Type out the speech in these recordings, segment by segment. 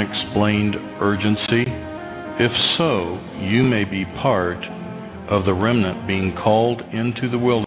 unexplained urgency? If so, you may be part of the remnant being called into the wilderness.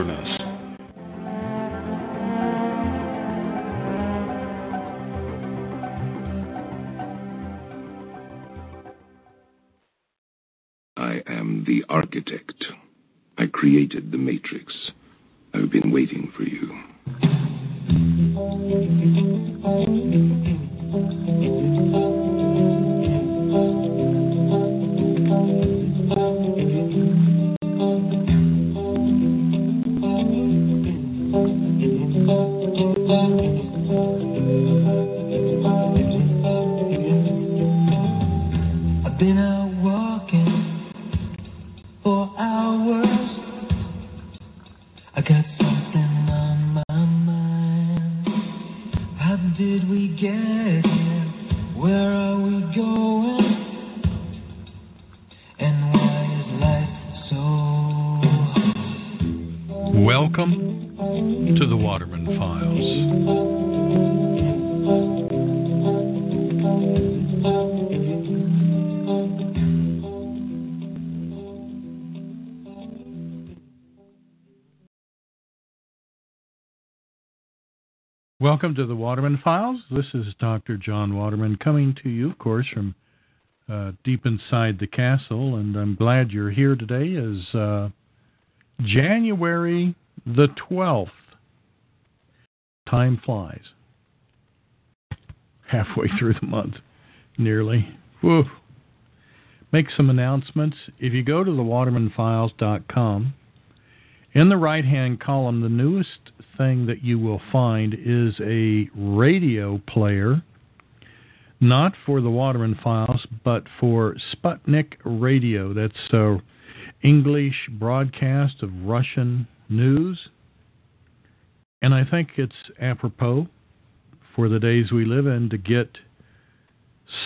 Welcome to the Waterman Files. This is Dr. John Waterman coming to you, of course, from uh, deep inside the castle, and I'm glad you're here today. Is uh, January the 12th. Time flies. Halfway through the month, nearly. Whew. Make some announcements. If you go to thewatermanfiles.com, in the right hand column, the newest thing that you will find is a radio player, not for the Waterman Files, but for Sputnik Radio. That's uh, English broadcast of Russian news. And I think it's apropos for the days we live in to get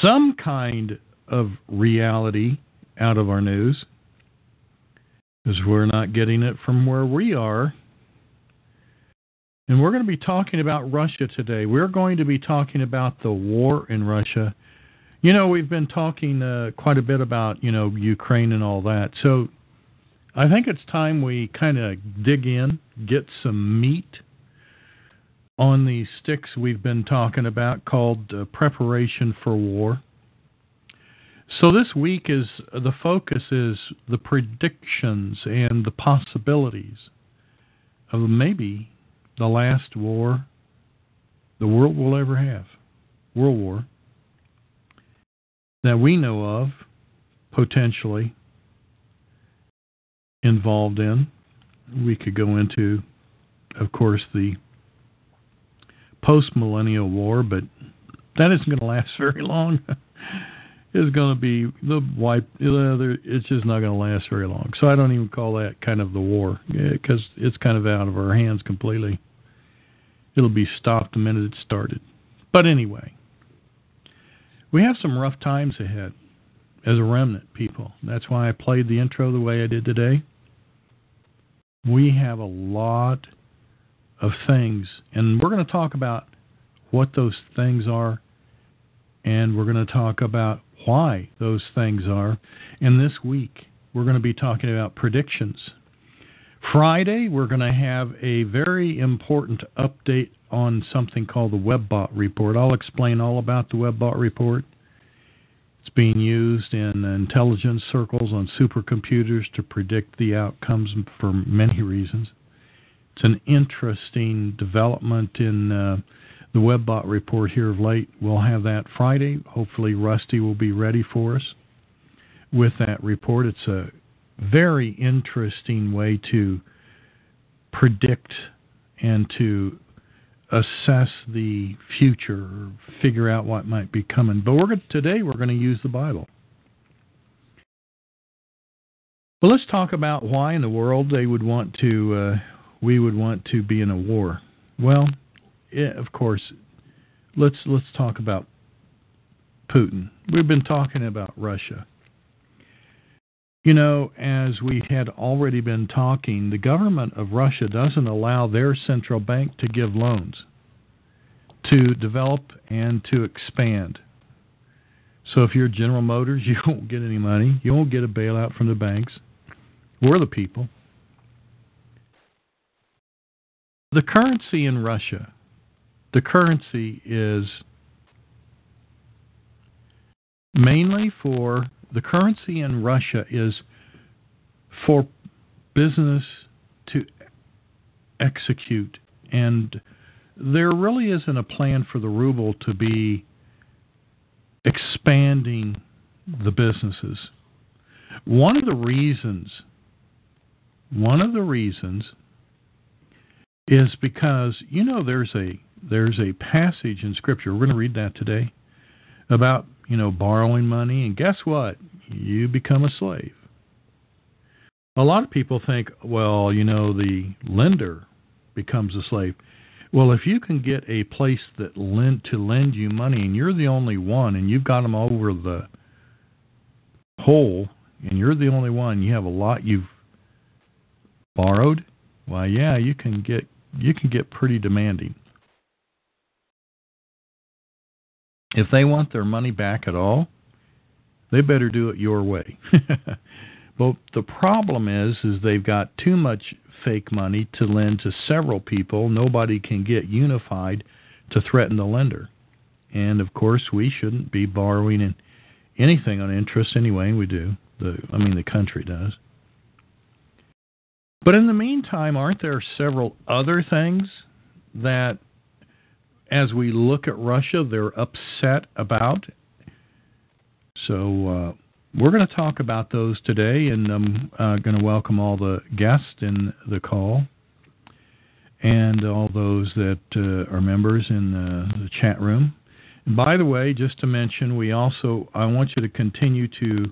some kind of reality out of our news because we're not getting it from where we are. And we're going to be talking about Russia today. We're going to be talking about the war in Russia. You know, we've been talking uh, quite a bit about, you know, Ukraine and all that. So I think it's time we kind of dig in, get some meat on the sticks we've been talking about called uh, preparation for war. So this week is the focus is the predictions and the possibilities of maybe the last war the world will ever have, World War, that we know of, potentially involved in. We could go into, of course, the post millennial war, but that isn't going to last very long. It's going to be the wipe. It's just not going to last very long. So I don't even call that kind of the war because it's kind of out of our hands completely. It'll be stopped the minute it started. But anyway, we have some rough times ahead as a remnant people. That's why I played the intro the way I did today. We have a lot of things, and we're going to talk about what those things are, and we're going to talk about why those things are. And this week, we're going to be talking about predictions. Friday, we're going to have a very important update on something called the WebBot report. I'll explain all about the WebBot report. It's being used in intelligence circles on supercomputers to predict the outcomes for many reasons. It's an interesting development in uh, the WebBot report here of late. We'll have that Friday. Hopefully, Rusty will be ready for us with that report. It's a very interesting way to predict and to assess the future, figure out what might be coming. But we're today we're going to use the Bible. But let's talk about why in the world they would want to, uh, we would want to be in a war. Well, of course, let's let's talk about Putin. We've been talking about Russia. You know, as we had already been talking, the government of Russia doesn't allow their central bank to give loans to develop and to expand. So if you're General Motors, you won't get any money. You won't get a bailout from the banks. We're the people. The currency in Russia, the currency is mainly for the currency in Russia is for business to execute, and there really isn't a plan for the ruble to be expanding the businesses. One of the reasons, one of the reasons is because you know there's a there's a passage in scripture we're going to read that today about you know, borrowing money, and guess what? You become a slave. A lot of people think, well, you know, the lender becomes a slave. Well, if you can get a place that lend to lend you money, and you're the only one, and you've got them over the hole, and you're the only one, you have a lot you've borrowed. Why, yeah, you can get you can get pretty demanding. If they want their money back at all, they better do it your way. but the problem is is they've got too much fake money to lend to several people. Nobody can get unified to threaten the lender. And of course, we shouldn't be borrowing in anything on interest anyway. We do. The I mean, the country does. But in the meantime, aren't there several other things that, as we look at Russia, they're upset about? So uh, we're going to talk about those today, and I'm uh, going to welcome all the guests in the call and all those that uh, are members in the, the chat room. And by the way, just to mention, we also I want you to continue to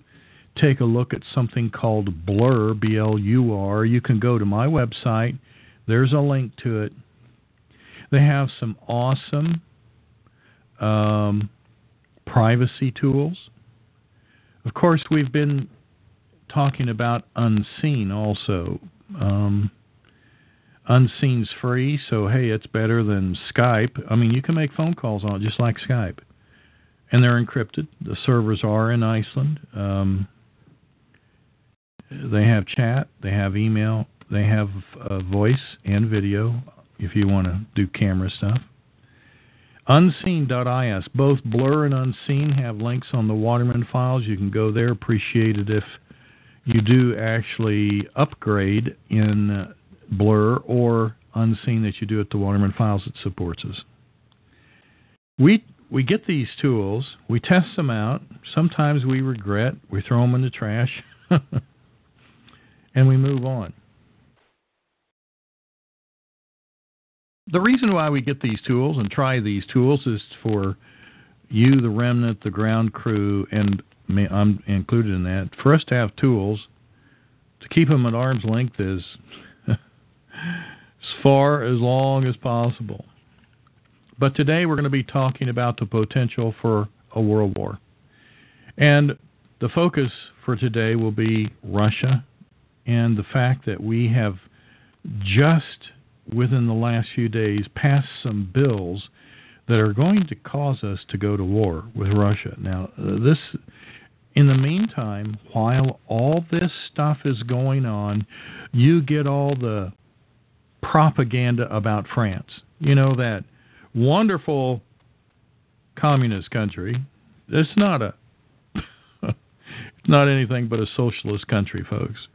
take a look at something called Blur, B L U R. You can go to my website, there's a link to it. They have some awesome um, privacy tools. Of course, we've been talking about Unseen also. Um, Unseen's free, so hey, it's better than Skype. I mean, you can make phone calls on it just like Skype, and they're encrypted. The servers are in Iceland. Um, they have chat, they have email, they have uh, voice and video if you want to do camera stuff. Unseen.is. Both Blur and Unseen have links on the Waterman files. You can go there. Appreciate it if you do actually upgrade in uh, Blur or Unseen that you do at the Waterman files. It supports us. We we get these tools, we test them out. Sometimes we regret, we throw them in the trash. and we move on. The reason why we get these tools and try these tools is for you, the remnant, the ground crew, and I'm included in that, for us to have tools to keep them at arm's length as, as far as long as possible. But today we're going to be talking about the potential for a world war. And the focus for today will be Russia and the fact that we have just within the last few days passed some bills that are going to cause us to go to war with Russia. Now, this in the meantime, while all this stuff is going on, you get all the propaganda about France. You know that wonderful communist country. It's not a it's not anything but a socialist country, folks.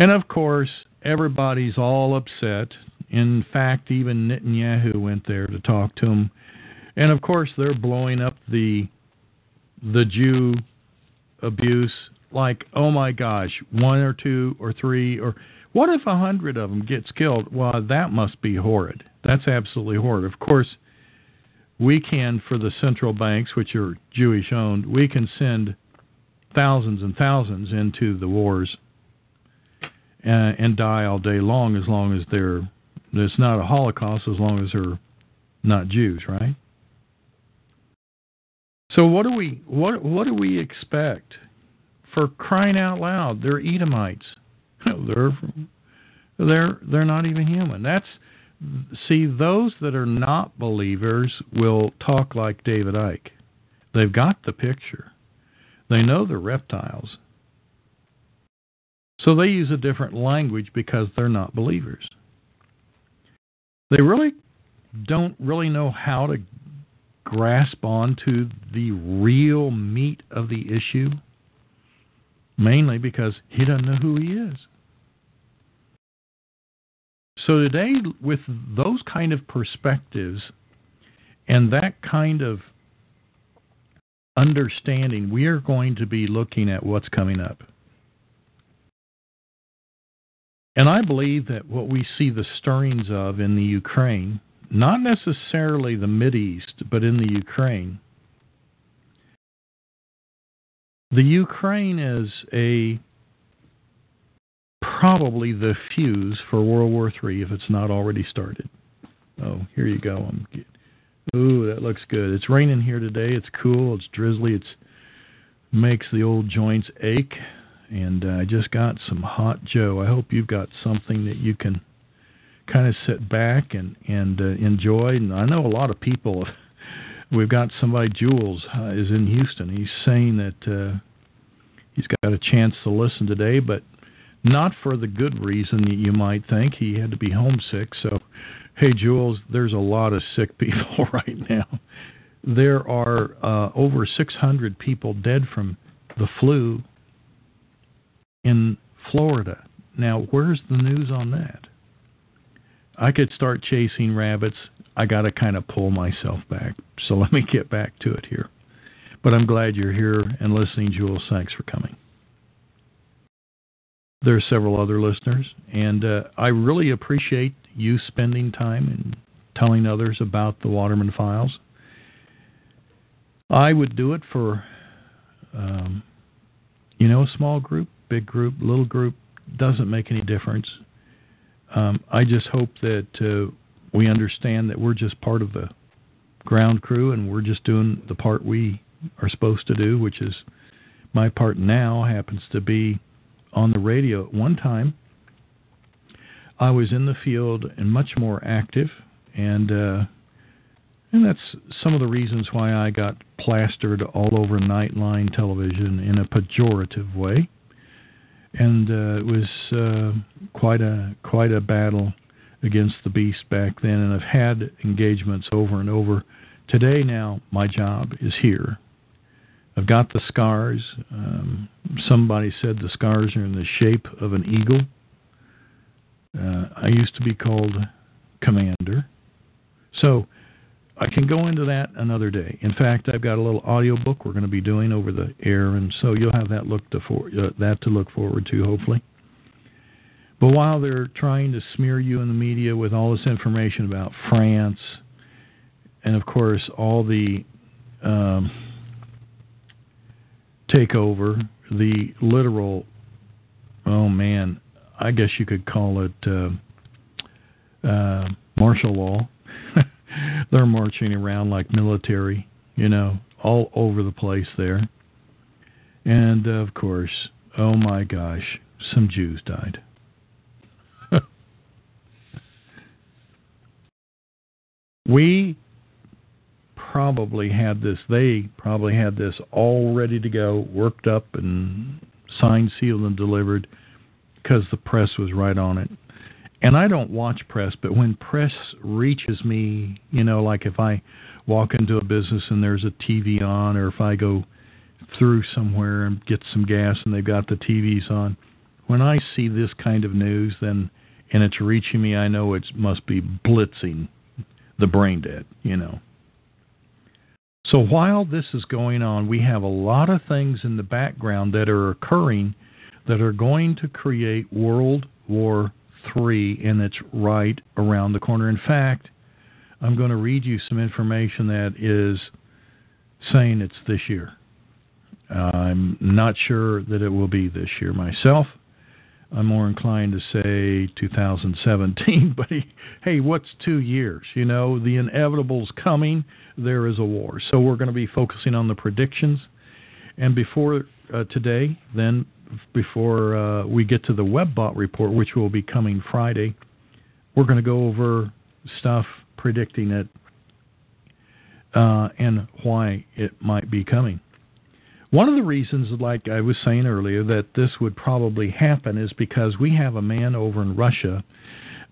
And of course, everybody's all upset. In fact, even Netanyahu went there to talk to him. And of course, they're blowing up the the Jew abuse like, oh my gosh, one or two or three or what if a hundred of them gets killed? Well, that must be horrid. That's absolutely horrid. Of course, we can, for the central banks, which are Jewish owned, we can send thousands and thousands into the wars and, and die all day long as long as they're it's not a holocaust as long as they're not Jews, right? So what do we what what do we expect? For crying out loud, they're Edomites. they're they're they're not even human. That's see those that are not believers will talk like David Icke. They've got the picture. They know the reptiles. So they use a different language because they're not believers. They really don't really know how to grasp onto the real meat of the issue, mainly because he doesn't know who he is. So today, with those kind of perspectives and that kind of understanding, we are going to be looking at what's coming up. And I believe that what we see the stirrings of in the Ukraine, not necessarily the East, but in the Ukraine, the Ukraine is a probably the fuse for World War III if it's not already started. Oh, here you go. I'm Ooh, that looks good. It's raining here today. It's cool. It's drizzly. It's makes the old joints ache. And uh, I just got some hot Joe. I hope you've got something that you can kind of sit back and and uh, enjoy. And I know a lot of people. We've got somebody, Jules, uh, is in Houston. He's saying that uh, he's got a chance to listen today, but not for the good reason that you might think. He had to be homesick. So, hey, Jules, there's a lot of sick people right now. There are uh, over 600 people dead from the flu in Florida. Now, where's the news on that? I could start chasing rabbits. I got to kind of pull myself back. So let me get back to it here. But I'm glad you're here and listening, Jules. Thanks for coming. There are several other listeners, and uh, I really appreciate you spending time and telling others about the Waterman Files. I would do it for, um, you know, a small group, big group, little group, doesn't make any difference. Um, I just hope that uh, we understand that we're just part of the ground crew and we're just doing the part we are supposed to do, which is my part now happens to be on the radio. At one time, I was in the field and much more active, and uh, and that's some of the reasons why I got plastered all over Nightline television in a pejorative way and uh, it was uh, quite a quite a battle against the beast back then. And I've had engagements over and over. Today, now my job is here. I've got the scars. Um, somebody said the scars are in the shape of an eagle. Uh, I used to be called commander. So I can go into that another day. In fact, I've got a little audio book we're going to be doing over the air, and so you'll have that look to for, uh, that to look forward to, hopefully. But while they're trying to smear you in the media with all this information about France, and of course all the um, takeover, the literal, oh man, I guess you could call it uh, uh, martial law they're marching around like military, you know, all over the place there. And uh, of course, oh my gosh, some Jews died. we probably had this, they probably had this all ready to go, worked up and signed, sealed, and delivered because the press was right on it and I don't watch press, but when press reaches me, you know, like if I walk into a business and there's a TV on, or if I go through somewhere and get some gas and they've got the TVs on, when I see this kind of news, then and it's reaching me, I know it must be blitzing the brain dead, you know. So while this is going on, we have a lot of things in the background that are occurring that are going to create World War three, and it's right around the corner. In fact, I'm going to read you some information that is saying it's this year. I'm not sure that it will be this year myself. I'm more inclined to say 2017, but hey, what's two years? You know, the inevitable's coming. There is a war. So we're going to be focusing on the predictions. And before uh, today, then before uh, we get to the WebBot report, which will be coming Friday, we're going to go over stuff predicting it uh, and why it might be coming. One of the reasons, like I was saying earlier, that this would probably happen is because we have a man over in Russia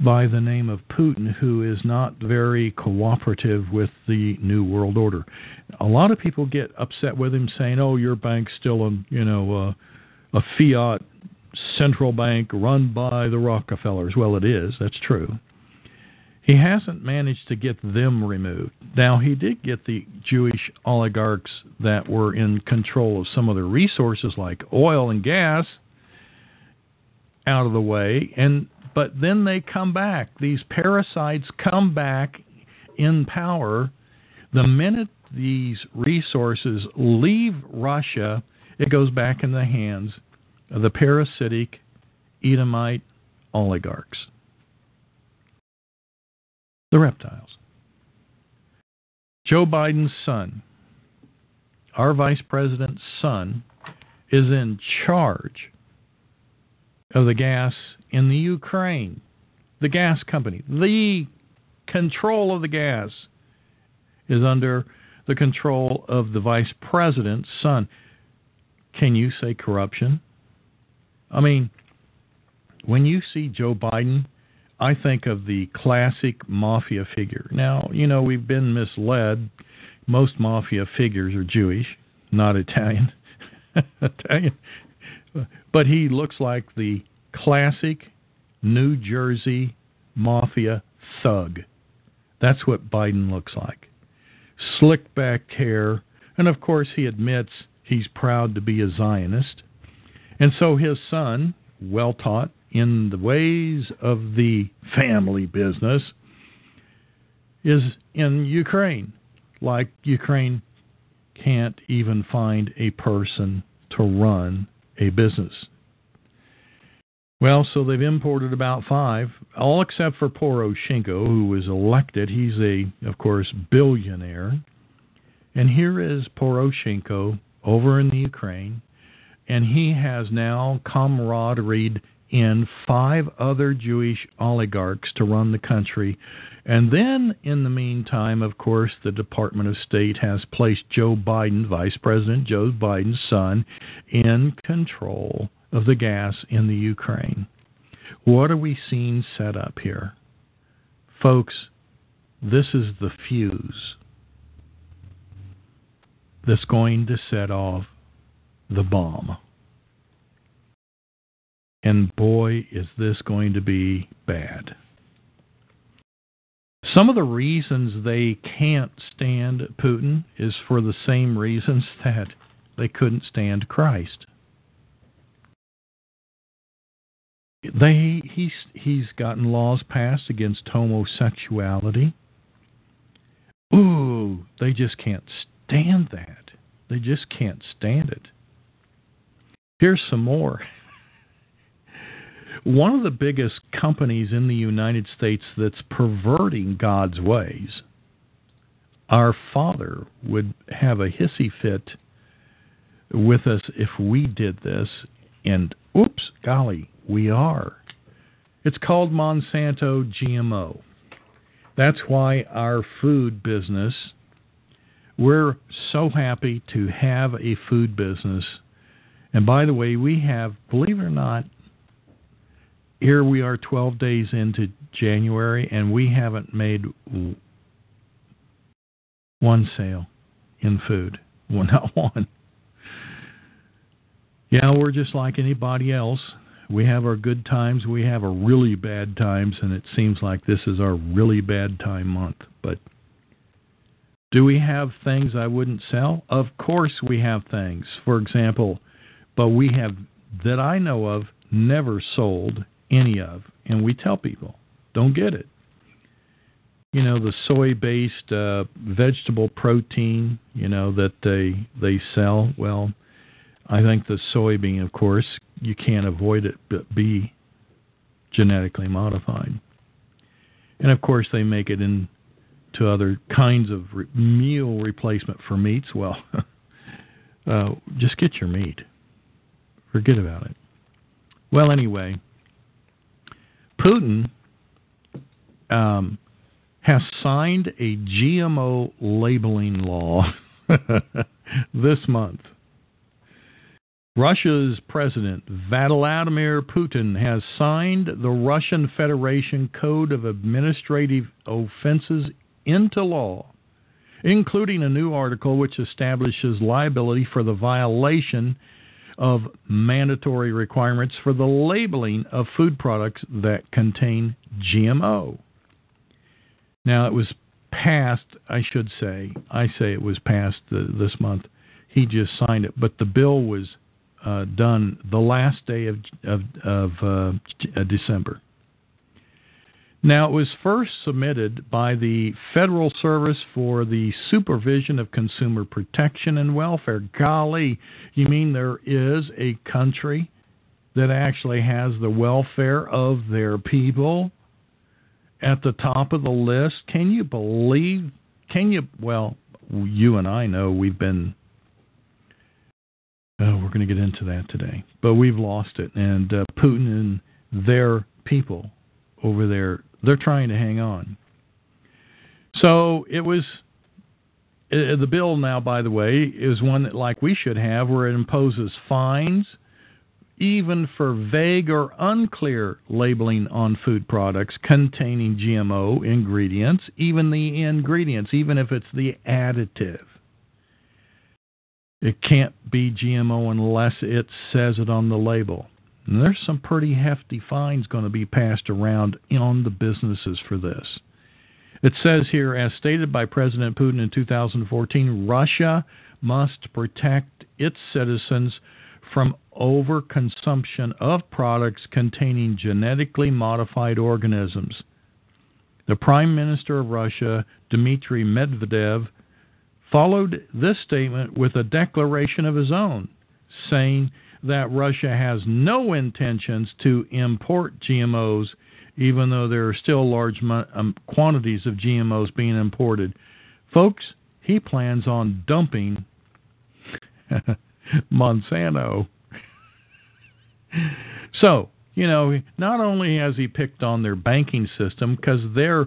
by the name of Putin who is not very cooperative with the New World Order. A lot of people get upset with him saying, "Oh, your bank's still a you know a fiat central bank run by the Rockefellers. Well, it is. That's true. He hasn't managed to get them removed. Now, he did get the Jewish oligarchs that were in control of some of the resources like oil and gas out of the way and but then they come back. These parasites come back in power the minute these resources leave Russia it goes back in the hands of the parasitic Edomite oligarchs, the reptiles. Joe Biden's son, our vice president's son, is in charge of the gas in the Ukraine. The gas company, the control of the gas is under the control of the vice president's son. Can you say corruption? I mean, when you see Joe Biden, I think of the classic mafia figure. Now, you know, we've been misled. Most mafia figures are Jewish, not Italian. Italian. But he looks like the classic New Jersey mafia thug. That's what Biden looks like. Slick back hair, and of course he admits he's proud to be a Zionist. And so his son, well taught in the ways of the family business, is in Ukraine. Like Ukraine can't even find a person to run a business. Well, so they've imported about five, all except for Poroshenko, who was elected. He's a, of course, billionaire. And here is Poroshenko over in the Ukraine, and he has now camaraderie in five other Jewish oligarchs to run the country. And then, in the meantime, of course, the Department of State has placed Joe Biden, Vice President Joe Biden's son, in control of the gas in the Ukraine. What are we seeing set up here? Folks, this is the fuse that's going to set off the bomb. And boy, is this going to be bad. Some of the reasons they can't stand Putin is for the same reasons that they couldn't stand Christ. They he's he's gotten laws passed against homosexuality. Ooh, they just can't stand that. They just can't stand it. Here's some more. One of the biggest companies in the United States that's perverting God's ways. Our Father would have a hissy fit with us if we did this, and oops, golly, we are. It's called Monsanto GMO. That's why our food business, we're so happy to have a food business. And by the way, we have, believe it or not, here we are 12 days into January, and we haven't made one sale in food. Well, not one. Yeah, we're just like anybody else. We have our good times, we have our really bad times, and it seems like this is our really bad time month. But do we have things I wouldn't sell? Of course we have things. For example, but we have, that I know of, never sold any of. And we tell people, don't get it. You know, the soy based uh, vegetable protein, you know, that they they sell, well, I think the soybean, of course, you can't avoid it but be genetically modified. And of course, they make it into other kinds of re- meal replacement for meats. Well, uh, just get your meat. Forget about it. Well, anyway, Putin um, has signed a GMO labeling law this month. Russia's President Vladimir Putin has signed the Russian Federation Code of Administrative Offenses into law, including a new article which establishes liability for the violation of mandatory requirements for the labeling of food products that contain GMO. Now, it was passed, I should say, I say it was passed this month. He just signed it, but the bill was uh, done the last day of of, of uh, December. Now, it was first submitted by the Federal Service for the Supervision of Consumer Protection and Welfare. Golly, you mean there is a country that actually has the welfare of their people at the top of the list? Can you believe? Can you? Well, you and I know we've been Oh, we're going to get into that today. But we've lost it. And uh, Putin and their people over there, they're trying to hang on. So it was uh, the bill now, by the way, is one that, like we should have, where it imposes fines even for vague or unclear labeling on food products containing GMO ingredients, even the ingredients, even if it's the additive. It can't be GMO unless it says it on the label. And there's some pretty hefty fines going to be passed around on the businesses for this. It says here, as stated by President Putin in 2014, Russia must protect its citizens from overconsumption of products containing genetically modified organisms. The Prime Minister of Russia, Dmitry Medvedev, followed this statement with a declaration of his own, saying that Russia has no intentions to import GMOs, even though there are still large um, quantities of GMOs being imported. Folks, he plans on dumping Monsanto. so, you know, not only has he picked on their banking system because their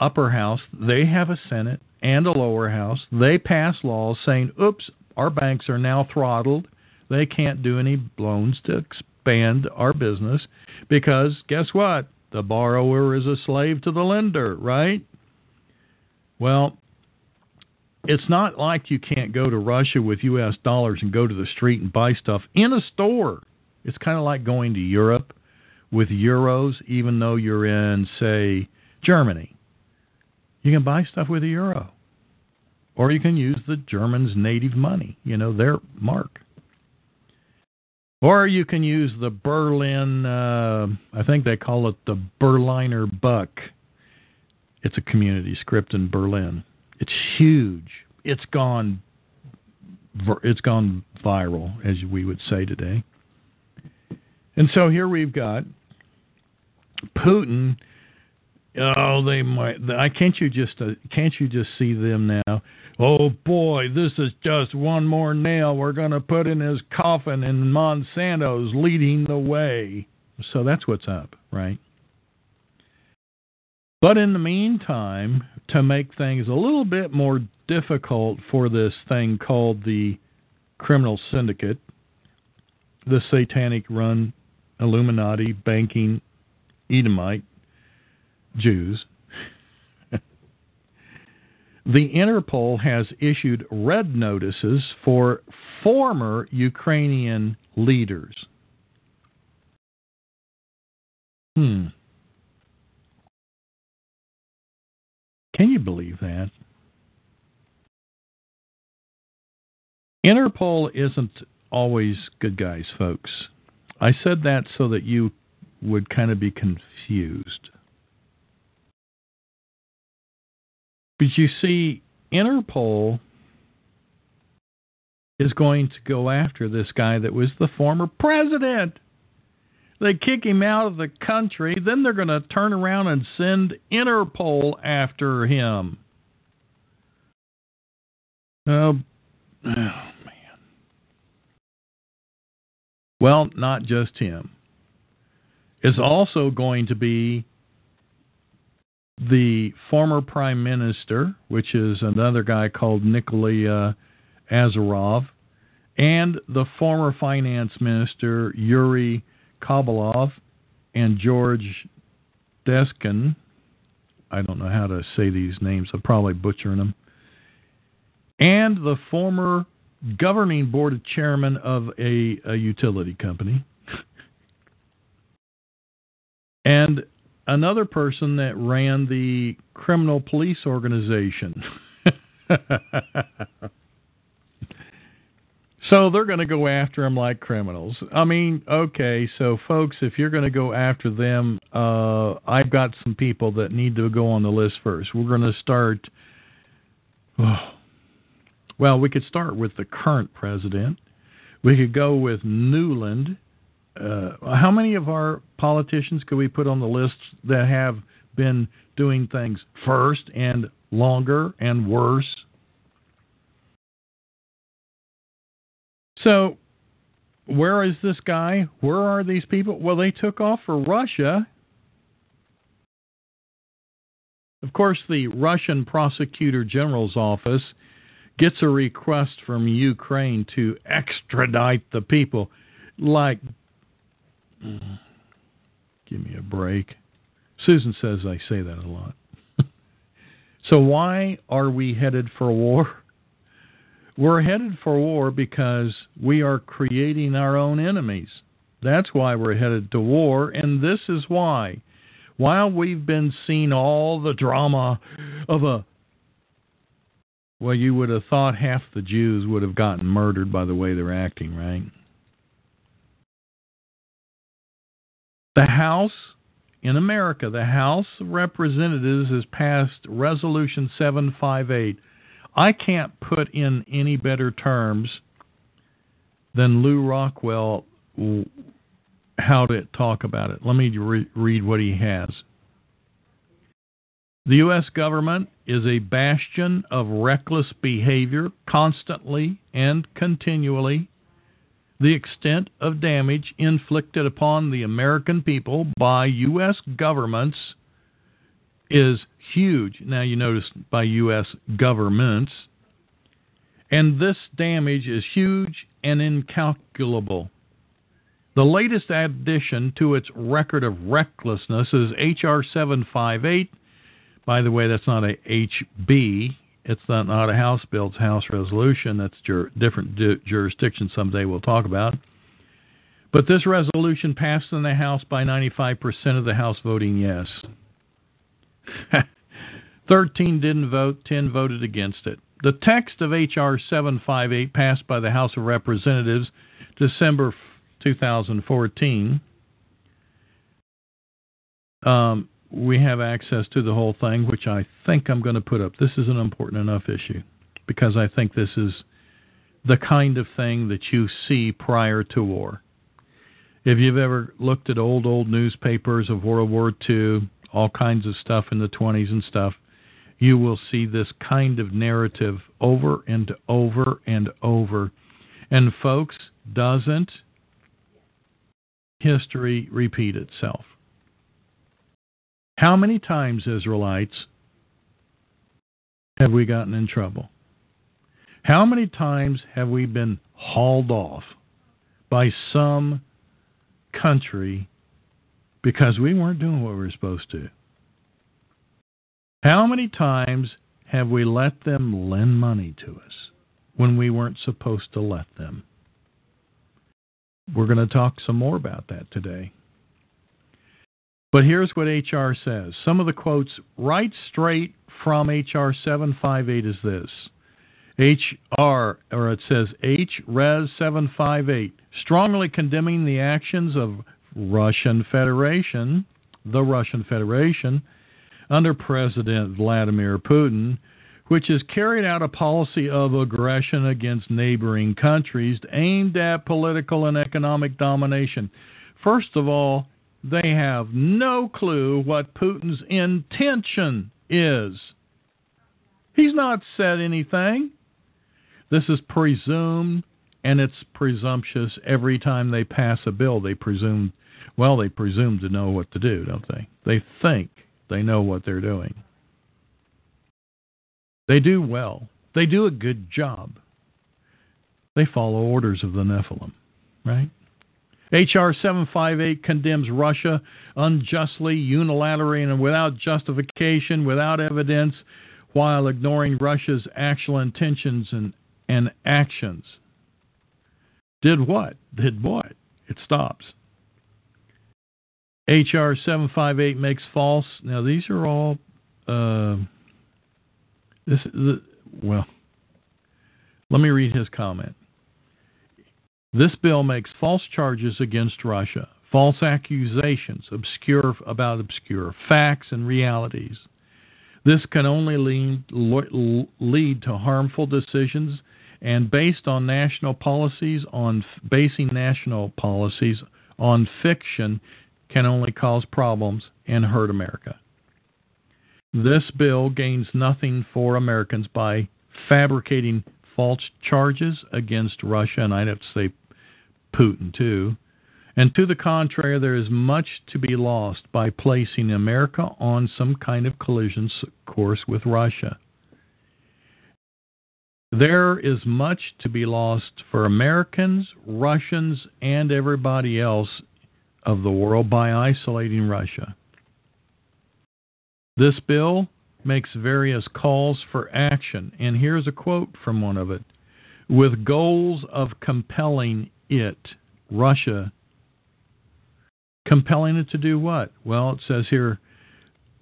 upper house, they have a Senate and a lower house. They pass laws saying, oops, our banks are now throttled. They can't do any loans to expand our business because guess what? The borrower is a slave to the lender, right? Well, it's not like you can't go to Russia with U.S. dollars and go to the street and buy stuff in a store. It's kind of like going to Europe with euros, even though you're in, say, Germany. You can buy stuff with a euro. Or you can use the Germans' native money, you know, their mark. Or you can use the Berlin, uh, I think they call it the Berliner Buck. It's a community script in Berlin. It's huge. It's gone. It's gone viral, as we would say today. And so here we've got Putin. Oh, they might. I can't you just uh, can't you just see them now? Oh boy, this is just one more nail we're going to put in his coffin, and Monsanto's leading the way. So that's what's up, right? But in the meantime, to make things a little bit more difficult for this thing called the criminal syndicate, the satanic run Illuminati banking Edomite Jews, the Interpol has issued red notices for former Ukrainian leaders. Hmm. Can you believe that? Interpol isn't always good guys, folks. I said that so that you would kind of be confused. But you see, Interpol is going to go after this guy that was the former president. They kick him out of the country. Then they're going to turn around and send Interpol after him. Oh, oh man. Well, not just him. It's also going to be the former prime minister, which is another guy called Nikolai uh, Azarov, and the former finance minister Yuri Kobolov and George Deskin. I don't know how to say these names. I'm probably butchering them. And the former governing board chairman of a, a utility company. and another person that ran the criminal police organization. So they're going to go after them like criminals. I mean, okay, so folks, if you're going to go after them, uh, I've got some people that need to go on the list first. We're going to start. Oh, well, we could start with the current president. We could go with Nuland. Uh, how many of our politicians could we put on the list that have been doing things first and longer and worse So, where is this guy? Where are these people? Well, they took off for Russia. Of course, the Russian prosecutor general's office gets a request from Ukraine to extradite the people. Like, Uh, give me a break. Susan says I say that a lot. so, why are we headed for war? We're headed for war because we are creating our own enemies. That's why we're headed to war, and this is why. While we've been seeing all the drama of a well, you would have thought half the Jews would have gotten murdered by the way they're acting, right? The House in America, the House of Representatives has passed Resolution 758. I can't put in any better terms than Lew Rockwell how to talk about it. Let me re- read what he has. The U.S. government is a bastion of reckless behavior constantly and continually. The extent of damage inflicted upon the American people by U.S. governments is huge. Now, you notice by U.S. governments. And this damage is huge and incalculable. The latest addition to its record of recklessness is H.R. 758 by the way, that's not a HB. It's not, a House bill. It's a House resolution. That's jur- different ju- jurisdiction. Someday we'll talk about. But this resolution passed in the House by 95% of the House voting yes. 13 didn't vote, 10 voted against it. The text of H.R. 758 passed by the House of Representatives December 2014 um, we have access to the whole thing, which I think I'm going to put up. This is an important enough issue because I think this is the kind of thing that you see prior to war. If you've ever looked at old, old newspapers of World War II, all kinds of stuff in the 20s and stuff, you will see this kind of narrative over and over and over. And, folks, doesn't history repeat itself? How many times, Israelites, have we gotten in trouble? How many times have we been hauled off by some country because we weren't doing what we were supposed to? How many times have we let them lend money to us when we weren't supposed to let them? We're going to talk some more about that today. But here's what HR says. Some of the quotes right straight from HR 758 is this. HR, or it says H Res 758, strongly condemning the actions of Russian Federation, the Russian Federation, under President Vladimir Putin, which has carried out a policy of aggression against neighboring countries aimed at political and economic domination. First of all, they have no clue what Putin's intention is. He's not said anything. This is presumed, and it's presumptuous every time they pass a bill. They presume, well, they presume to know what to do, don't they? They think they know what they're doing. They do well. They do a good job. They follow orders of the Nephilim, right? H.R. 758 condemns Russia unjustly, unilaterally, and without justification, without evidence, while ignoring Russia's actual intentions and, and actions. Did what? Did what? It stops. H.R. 758 makes false. Now, these are all. Uh, this, the, well, let me read his comment. This bill makes false charges against Russia, false accusations obscure about obscure facts and realities. This can only lead, lead to harmful decisions and based on national policies on basing national policies on fiction can only cause problems and hurt America. This bill gains nothing for Americans by fabricating false charges against Russia, and I'd have to say Putin too. And to the contrary, there is much to be lost by placing America on some kind of collision course with Russia. There is much to be lost for Americans, Russians, and everybody else of the world by isolating Russia. This bill makes various calls for action, and here's a quote from one of it with goals of compelling it, Russia, compelling it to do what? Well, it says here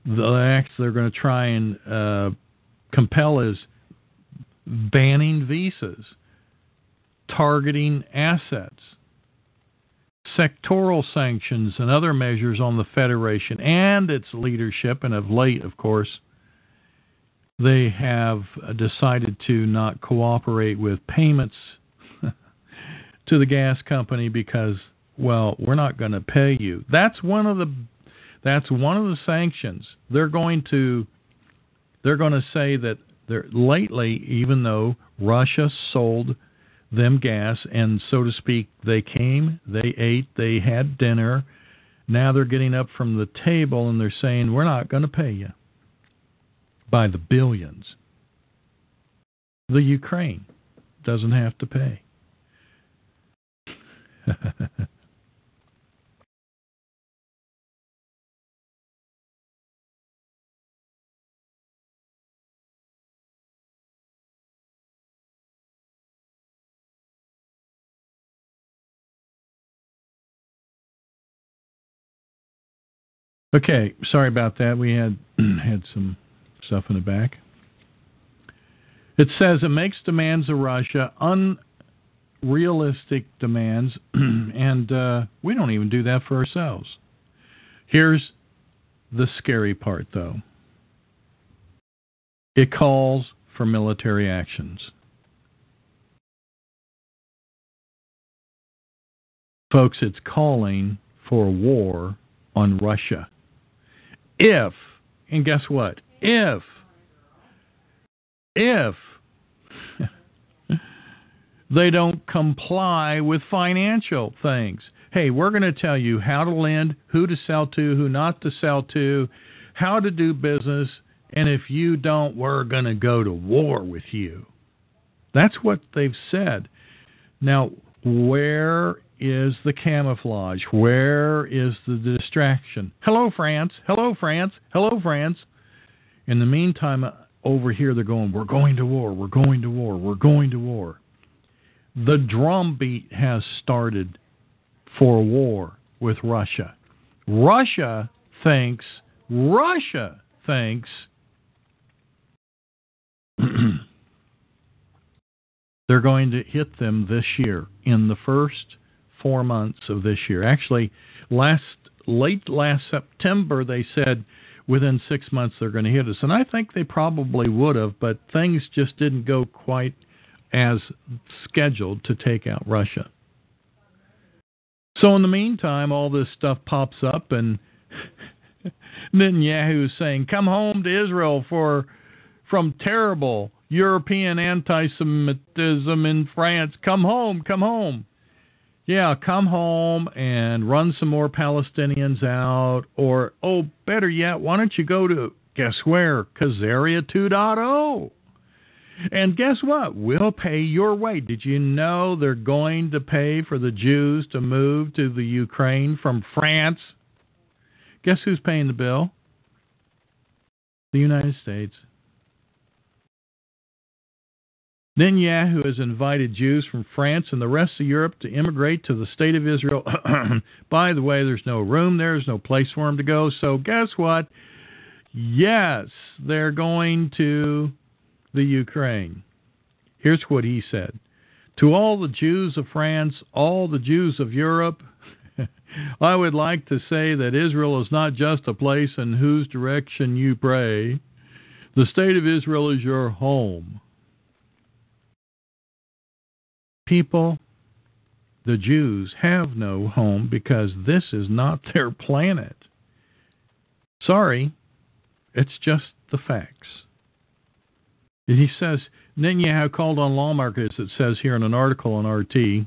the acts they're going to try and uh, compel is banning visas, targeting assets, sectoral sanctions, and other measures on the Federation and its leadership, and of late, of course, they have decided to not cooperate with payments to the gas company because well we're not going to pay you. That's one of the that's one of the sanctions. They're going to they're going to say that they're lately even though Russia sold them gas and so to speak they came they ate they had dinner now they're getting up from the table and they're saying we're not going to pay you by the billions. The Ukraine doesn't have to pay. okay, sorry about that. We had had some stuff in the back. It says it makes demands of Russia unrealistic demands, and uh, we don't even do that for ourselves. Here's the scary part, though it calls for military actions. Folks, it's calling for war on Russia. If, and guess what? If if they don't comply with financial things. Hey, we're going to tell you how to lend, who to sell to, who not to sell to, how to do business, and if you don't, we're going to go to war with you. That's what they've said. Now, where is the camouflage? Where is the distraction? Hello, France. Hello, France. Hello, France. In the meantime, uh, over here they're going, We're going to war, we're going to war, we're going to war. The drumbeat has started for war with Russia. Russia thinks, Russia thinks they're going to hit them this year in the first four months of this year. Actually, last late last September they said within six months they're going to hit us. And I think they probably would have, but things just didn't go quite as scheduled to take out Russia. So in the meantime, all this stuff pops up, and Netanyahu is saying, "Come home to Israel for from terrible European anti-Semitism in France. Come home, come home." Yeah, come home and run some more Palestinians out. Or, oh, better yet, why don't you go to, guess where? Khazaria 2.0. And guess what? We'll pay your way. Did you know they're going to pay for the Jews to move to the Ukraine from France? Guess who's paying the bill? The United States. Netanyahu has invited Jews from France and the rest of Europe to immigrate to the state of Israel. By the way, there's no room there, there's no place for them to go. So, guess what? Yes, they're going to the Ukraine. Here's what he said To all the Jews of France, all the Jews of Europe, I would like to say that Israel is not just a place in whose direction you pray. The state of Israel is your home people, the Jews, have no home because this is not their planet. Sorry, it's just the facts. And He says Netanyahu called on lawmakers, it says here in an article on RT,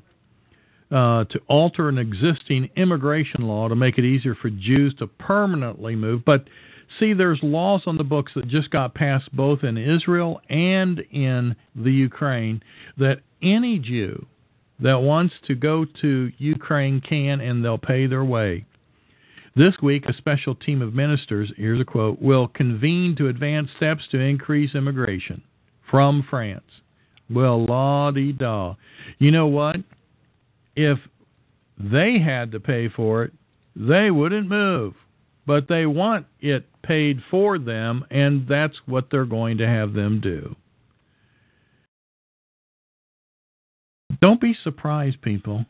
uh, to alter an existing immigration law to make it easier for Jews to permanently move. But see, there's laws on the books that just got passed both in Israel and in the Ukraine that any Jew that wants to go to Ukraine can and they'll pay their way. This week, a special team of ministers, here's a quote, will convene to advance steps to increase immigration from France. Well, la di da. You know what? If they had to pay for it, they wouldn't move. But they want it paid for them, and that's what they're going to have them do. Don't be surprised, people.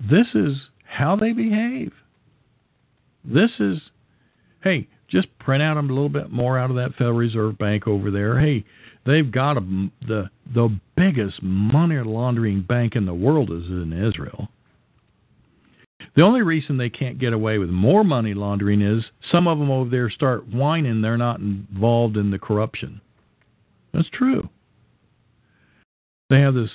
This is how they behave. This is, hey, just print out a little bit more out of that Federal Reserve Bank over there. Hey, they've got a, the the biggest money laundering bank in the world is in Israel. The only reason they can't get away with more money laundering is some of them over there start whining they're not involved in the corruption. That's true. They have this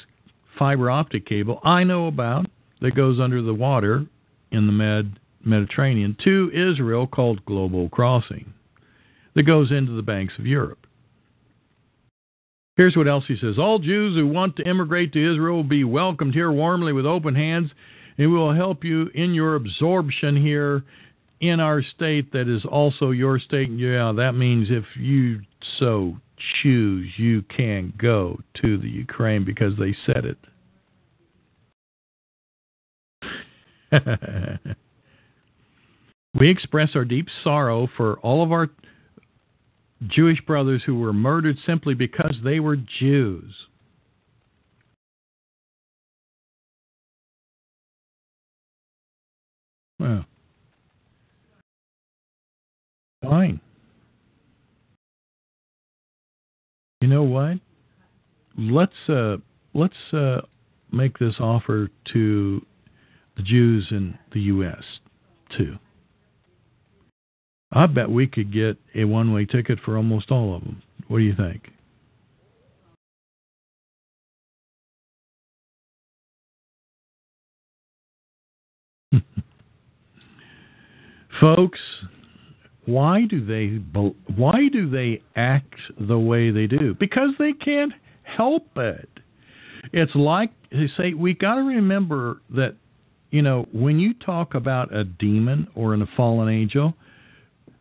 fiber optic cable I know about that goes under the water in the Med Mediterranean to Israel called Global Crossing that goes into the banks of Europe. Here's what else he says All Jews who want to immigrate to Israel will be welcomed here warmly with open hands, we will help you in your absorption here in our state that is also your state. Yeah, that means if you so choose, you can go to the Ukraine because they said it. We express our deep sorrow for all of our Jewish brothers who were murdered simply because they were Jews. Well, fine. You know what? Let's uh, let's uh, make this offer to the Jews in the U.S. too. I bet we could get a one way ticket for almost all of them. What do you think? Folks, why do they why do they act the way they do? Because they can't help it. It's like they say we got to remember that you know when you talk about a demon or a fallen angel,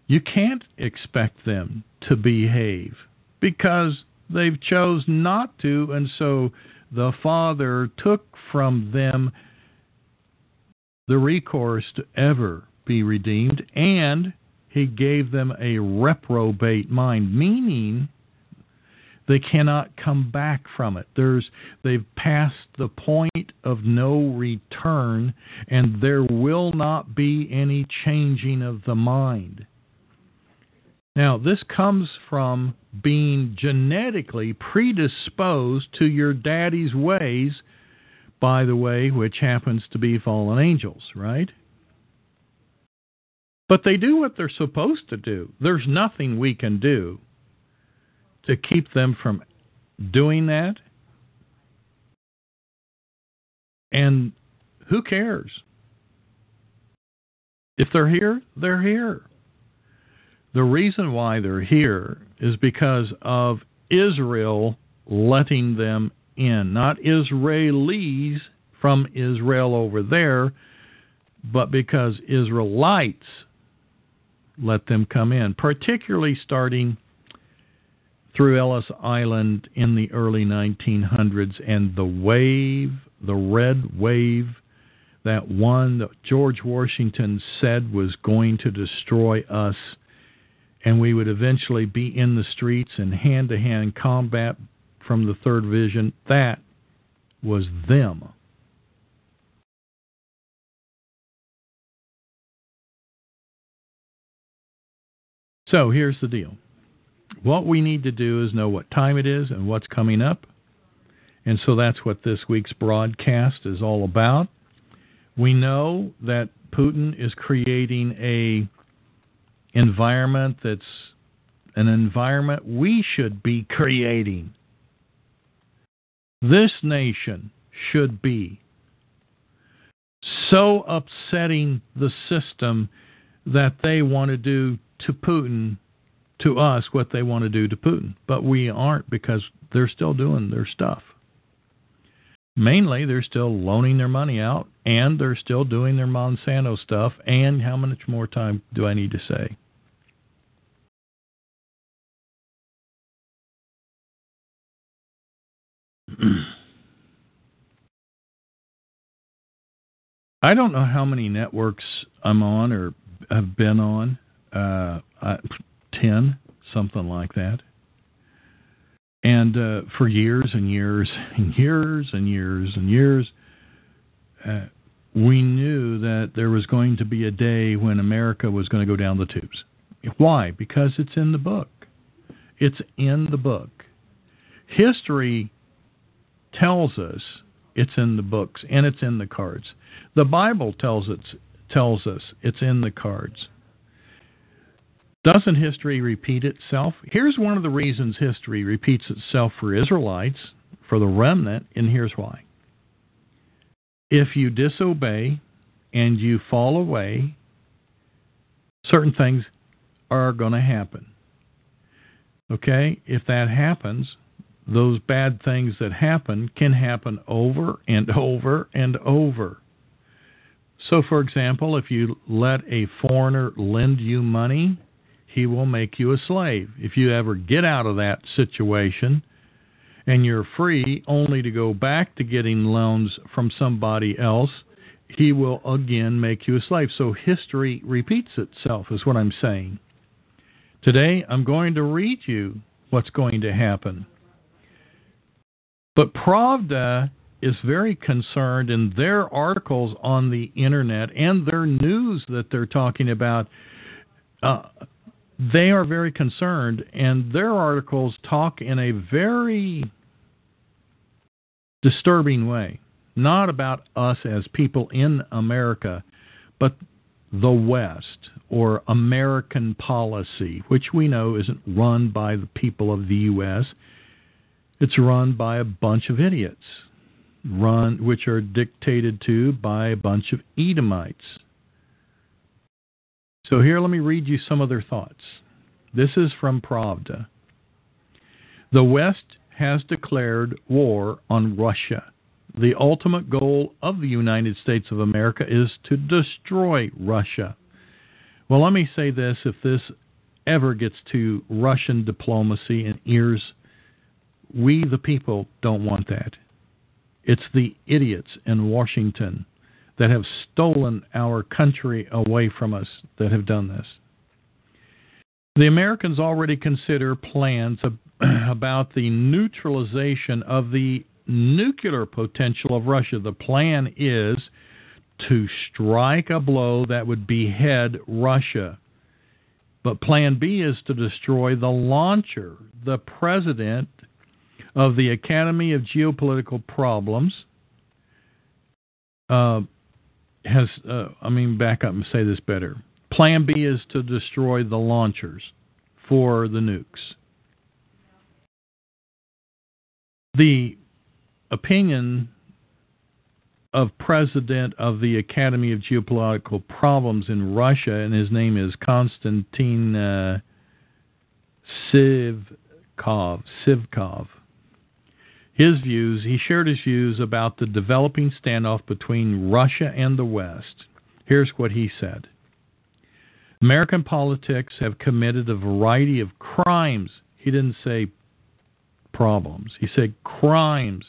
you can't expect them to behave because they've chose not to and so the father took from them the recourse to ever be redeemed and he gave them a reprobate mind meaning they cannot come back from it there's they've passed the point of no return and there will not be any changing of the mind now, this comes from being genetically predisposed to your daddy's ways, by the way, which happens to be fallen angels, right? But they do what they're supposed to do. There's nothing we can do to keep them from doing that. And who cares? If they're here, they're here. The reason why they're here is because of Israel letting them in, not Israelis from Israel over there, but because Israelites let them come in, particularly starting through Ellis Island in the early 1900s and the wave, the red wave, that one that George Washington said was going to destroy us and we would eventually be in the streets in hand to hand combat from the third vision. That was them. So here's the deal. What we need to do is know what time it is and what's coming up. And so that's what this week's broadcast is all about. We know that Putin is creating a environment that's an environment we should be creating. this nation should be so upsetting the system that they want to do to Putin, to us, what they want to do to Putin. But we aren't because they're still doing their stuff. Mainly, they're still loaning their money out and they're still doing their Monsanto stuff. And how much more time do I need to say? I don't know how many networks I'm on or have been on. Uh, ten, something like that. And uh, for years and years and years and years and years, uh, we knew that there was going to be a day when America was going to go down the tubes. Why? Because it's in the book. It's in the book. History tells us it's in the books and it's in the cards. The Bible tells it tells us it's in the cards. Doesn't history repeat itself? Here's one of the reasons history repeats itself for Israelites, for the remnant, and here's why. If you disobey and you fall away, certain things are going to happen. Okay? If that happens, those bad things that happen can happen over and over and over. So, for example, if you let a foreigner lend you money, he will make you a slave. If you ever get out of that situation and you're free only to go back to getting loans from somebody else, he will again make you a slave. So history repeats itself, is what I'm saying. Today, I'm going to read you what's going to happen. But Pravda is very concerned in their articles on the internet and their news that they're talking about. Uh, they are very concerned, and their articles talk in a very disturbing way. Not about us as people in America, but the West or American policy, which we know isn't run by the people of the U.S. It's run by a bunch of idiots, run which are dictated to by a bunch of Edomites. So here, let me read you some of their thoughts. This is from Pravda. The West has declared war on Russia. The ultimate goal of the United States of America is to destroy Russia. Well, let me say this if this ever gets to Russian diplomacy and ears we, the people, don't want that. It's the idiots in Washington that have stolen our country away from us that have done this. The Americans already consider plans about the neutralization of the nuclear potential of Russia. The plan is to strike a blow that would behead Russia. But plan B is to destroy the launcher. The president of the Academy of Geopolitical Problems uh, has, uh, I mean, back up and say this better. Plan B is to destroy the launchers for the nukes. The opinion of president of the Academy of Geopolitical Problems in Russia, and his name is Konstantin uh, Sivkov. Sivkov his views, he shared his views about the developing standoff between Russia and the West. Here's what he said American politics have committed a variety of crimes. He didn't say problems, he said crimes.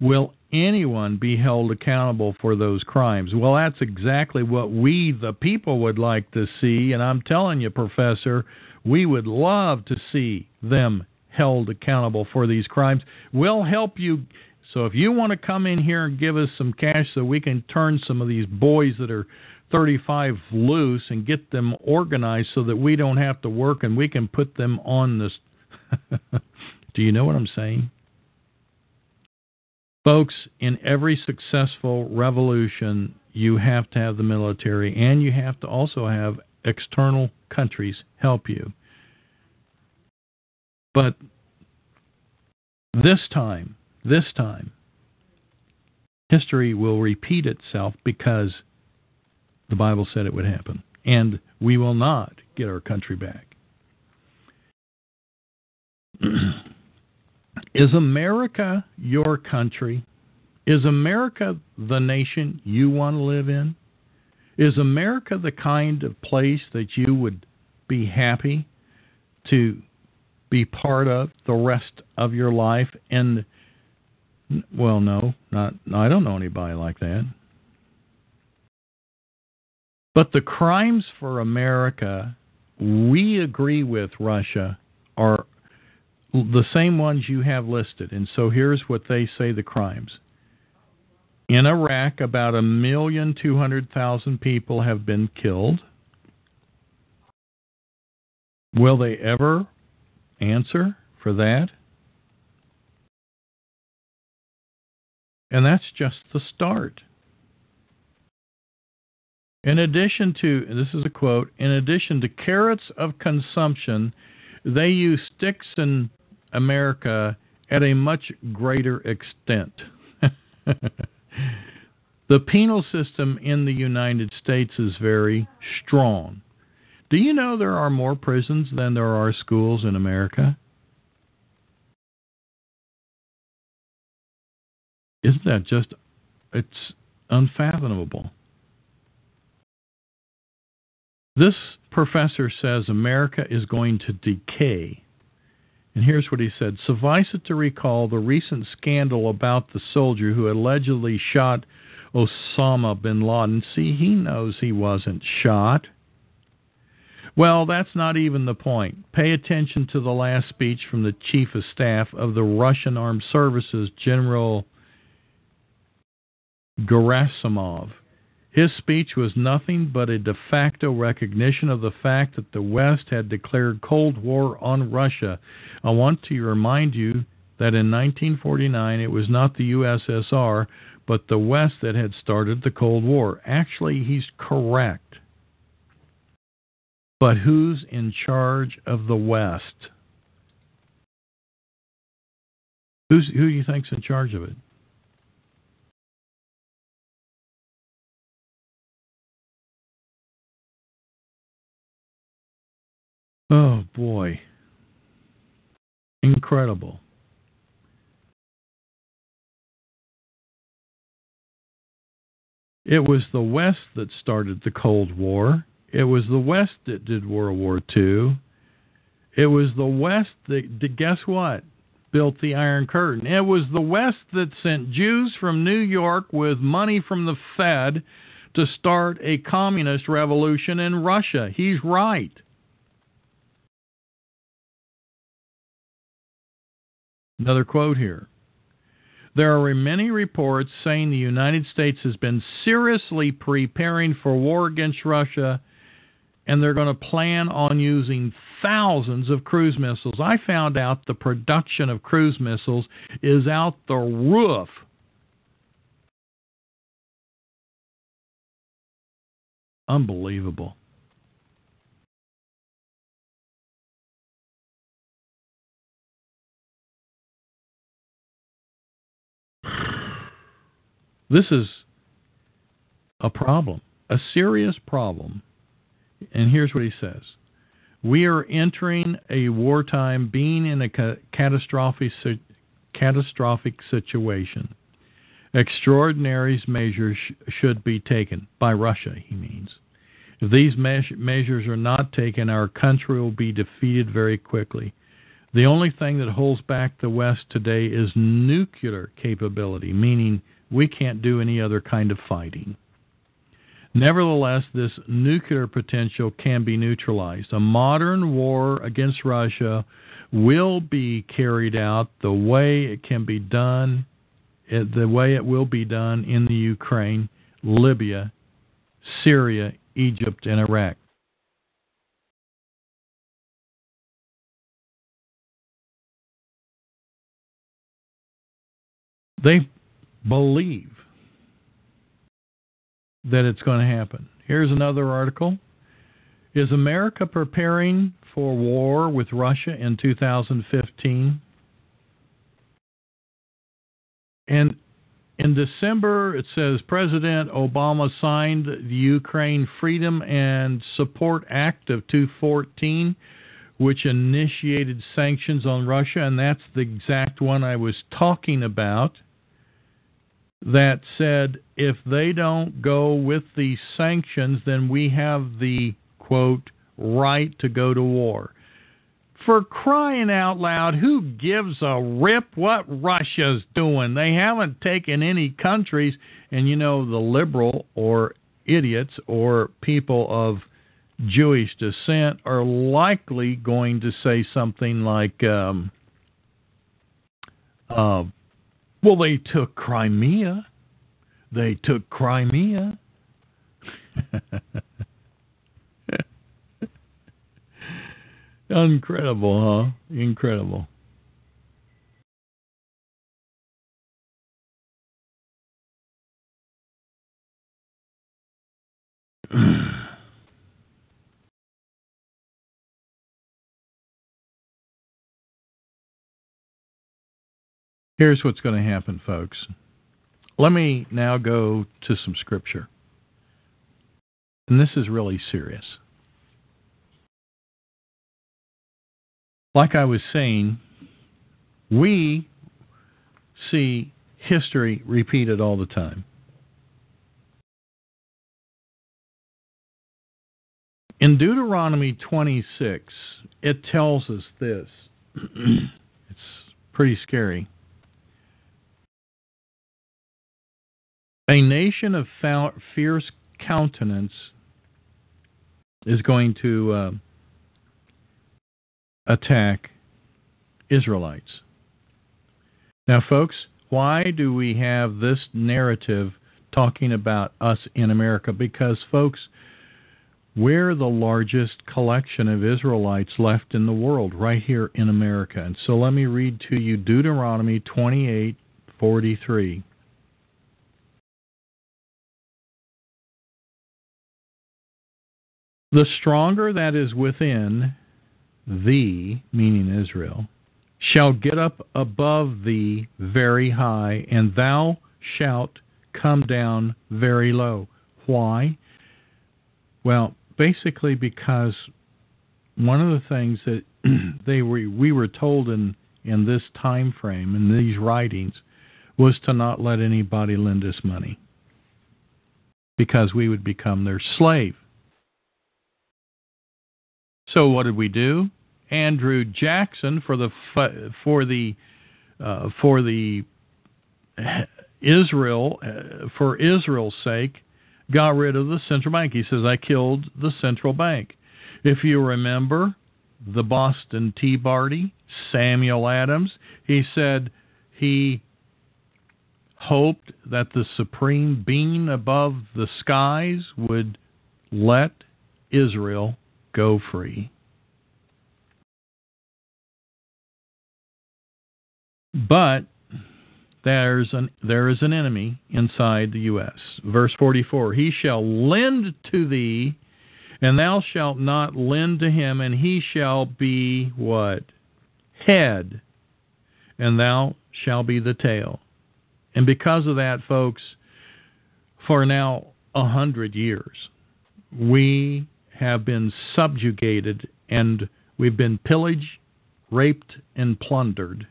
Will anyone be held accountable for those crimes? Well, that's exactly what we, the people, would like to see. And I'm telling you, Professor, we would love to see them held accountable for these crimes. We'll help you. So if you want to come in here and give us some cash so we can turn some of these boys that are 35 loose and get them organized so that we don't have to work and we can put them on this. Do you know what I'm saying? Folks, in every successful revolution, you have to have the military and you have to also have external countries help you. But this time, this time, history will repeat itself because the Bible said it would happen. And we will not get our country back. Is America your country? Is America the nation you want to live in? Is America the kind of place that you would be happy to be part of the rest of your life? And, well, no, not, I don't know anybody like that. But the crimes for America, we agree with Russia, are the same ones you have listed. And so here's what they say the crimes. In Iraq, about a million two hundred thousand people have been killed. Will they ever answer for that? And that's just the start. In addition to, this is a quote, in addition to carrots of consumption, they use sticks in America at a much greater extent. the penal system in the United States is very strong. Do you know there are more prisons than there are schools in America? Isn't that just, it's unfathomable. This professor says America is going to decay. And here's what he said Suffice it to recall the recent scandal about the soldier who allegedly shot Osama bin Laden. See, he knows he wasn't shot. Well, that's not even the point. Pay attention to the last speech from the Chief of Staff of the Russian Armed Services, General Gerasimov. His speech was nothing but a de facto recognition of the fact that the West had declared Cold War on Russia. I want to remind you that in 1949 it was not the USSR, but the West that had started the Cold War. Actually, he's correct. But who's in charge of the West? Who's, who do you think's in charge of it? Oh boy. Incredible. It was the West that started the Cold War. It was the West that did World War II. It was the West that, guess what? Built the Iron Curtain. It was the West that sent Jews from New York with money from the Fed to start a communist revolution in Russia. He's right. Another quote here. There are many reports saying the United States has been seriously preparing for war against Russia and they're going to plan on using thousands of cruise missiles. I found out the production of cruise missiles is out the roof. Unbelievable. This is a problem, a serious problem. And here's what he says We are entering a wartime, being in a catastrophic, catastrophic situation. Extraordinary measures sh- should be taken by Russia, he means. If these me- measures are not taken, our country will be defeated very quickly. The only thing that holds back the West today is nuclear capability, meaning we can't do any other kind of fighting. Nevertheless, this nuclear potential can be neutralized. A modern war against Russia will be carried out the way it can be done, eh, the way it will be done in the Ukraine, Libya, Syria, Egypt, and Iraq. They believe that it's going to happen. Here's another article. Is America preparing for war with Russia in 2015? And in December, it says President Obama signed the Ukraine Freedom and Support Act of 2014, which initiated sanctions on Russia, and that's the exact one I was talking about. That said, if they don't go with the sanctions, then we have the quote right to go to war. For crying out loud, who gives a rip what Russia's doing? They haven't taken any countries, and you know, the liberal or idiots or people of Jewish descent are likely going to say something like, um, uh, well, they took Crimea. They took Crimea. Incredible, huh? Incredible. Here's what's going to happen, folks. Let me now go to some scripture. And this is really serious. like I was saying, we see history repeated all the time. In Deuteronomy 26, it tells us this. it's pretty scary. A nation of fierce countenance is going to. Uh, attack Israelites. Now, folks, why do we have this narrative talking about us in America? Because, folks, we're the largest collection of Israelites left in the world, right here in America. And so let me read to you Deuteronomy 28 43. The stronger that is within thee, meaning Israel, shall get up above thee very high, and thou shalt come down very low. Why? Well, basically because one of the things that they were we were told in in this time frame in these writings was to not let anybody lend us money because we would become their slave. So what did we do? Andrew Jackson for the for the uh, for the Israel uh, for Israel's sake got rid of the central bank. He says I killed the central bank. If you remember the Boston Tea Party, Samuel Adams, he said he hoped that the supreme being above the skies would let Israel go free. But there's an there is an enemy inside the U.S. Verse 44: He shall lend to thee, and thou shalt not lend to him, and he shall be what head, and thou shalt be the tail. And because of that, folks, for now a hundred years, we have been subjugated and we've been pillaged, raped, and plundered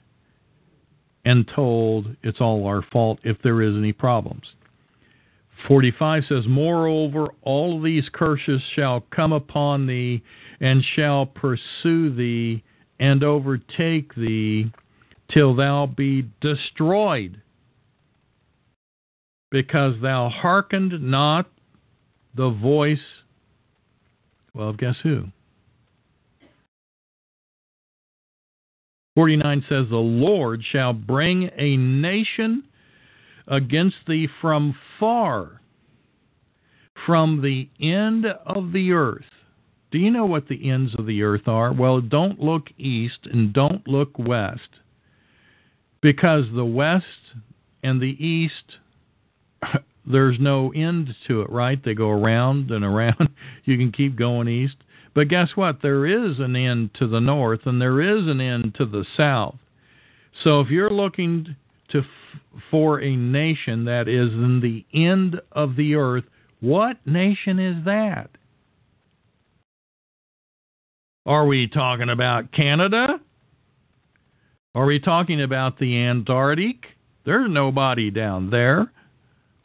and told it's all our fault if there is any problems. 45 says, Moreover, all these curses shall come upon thee, and shall pursue thee, and overtake thee, till thou be destroyed, because thou hearkened not the voice. Well, guess who? 49 says, The Lord shall bring a nation against thee from far, from the end of the earth. Do you know what the ends of the earth are? Well, don't look east and don't look west. Because the west and the east, there's no end to it, right? They go around and around. You can keep going east. But guess what? There is an end to the north and there is an end to the south. So if you're looking to for a nation that is in the end of the earth. What nation is that? Are we talking about Canada? Are we talking about the Antarctic? There's nobody down there.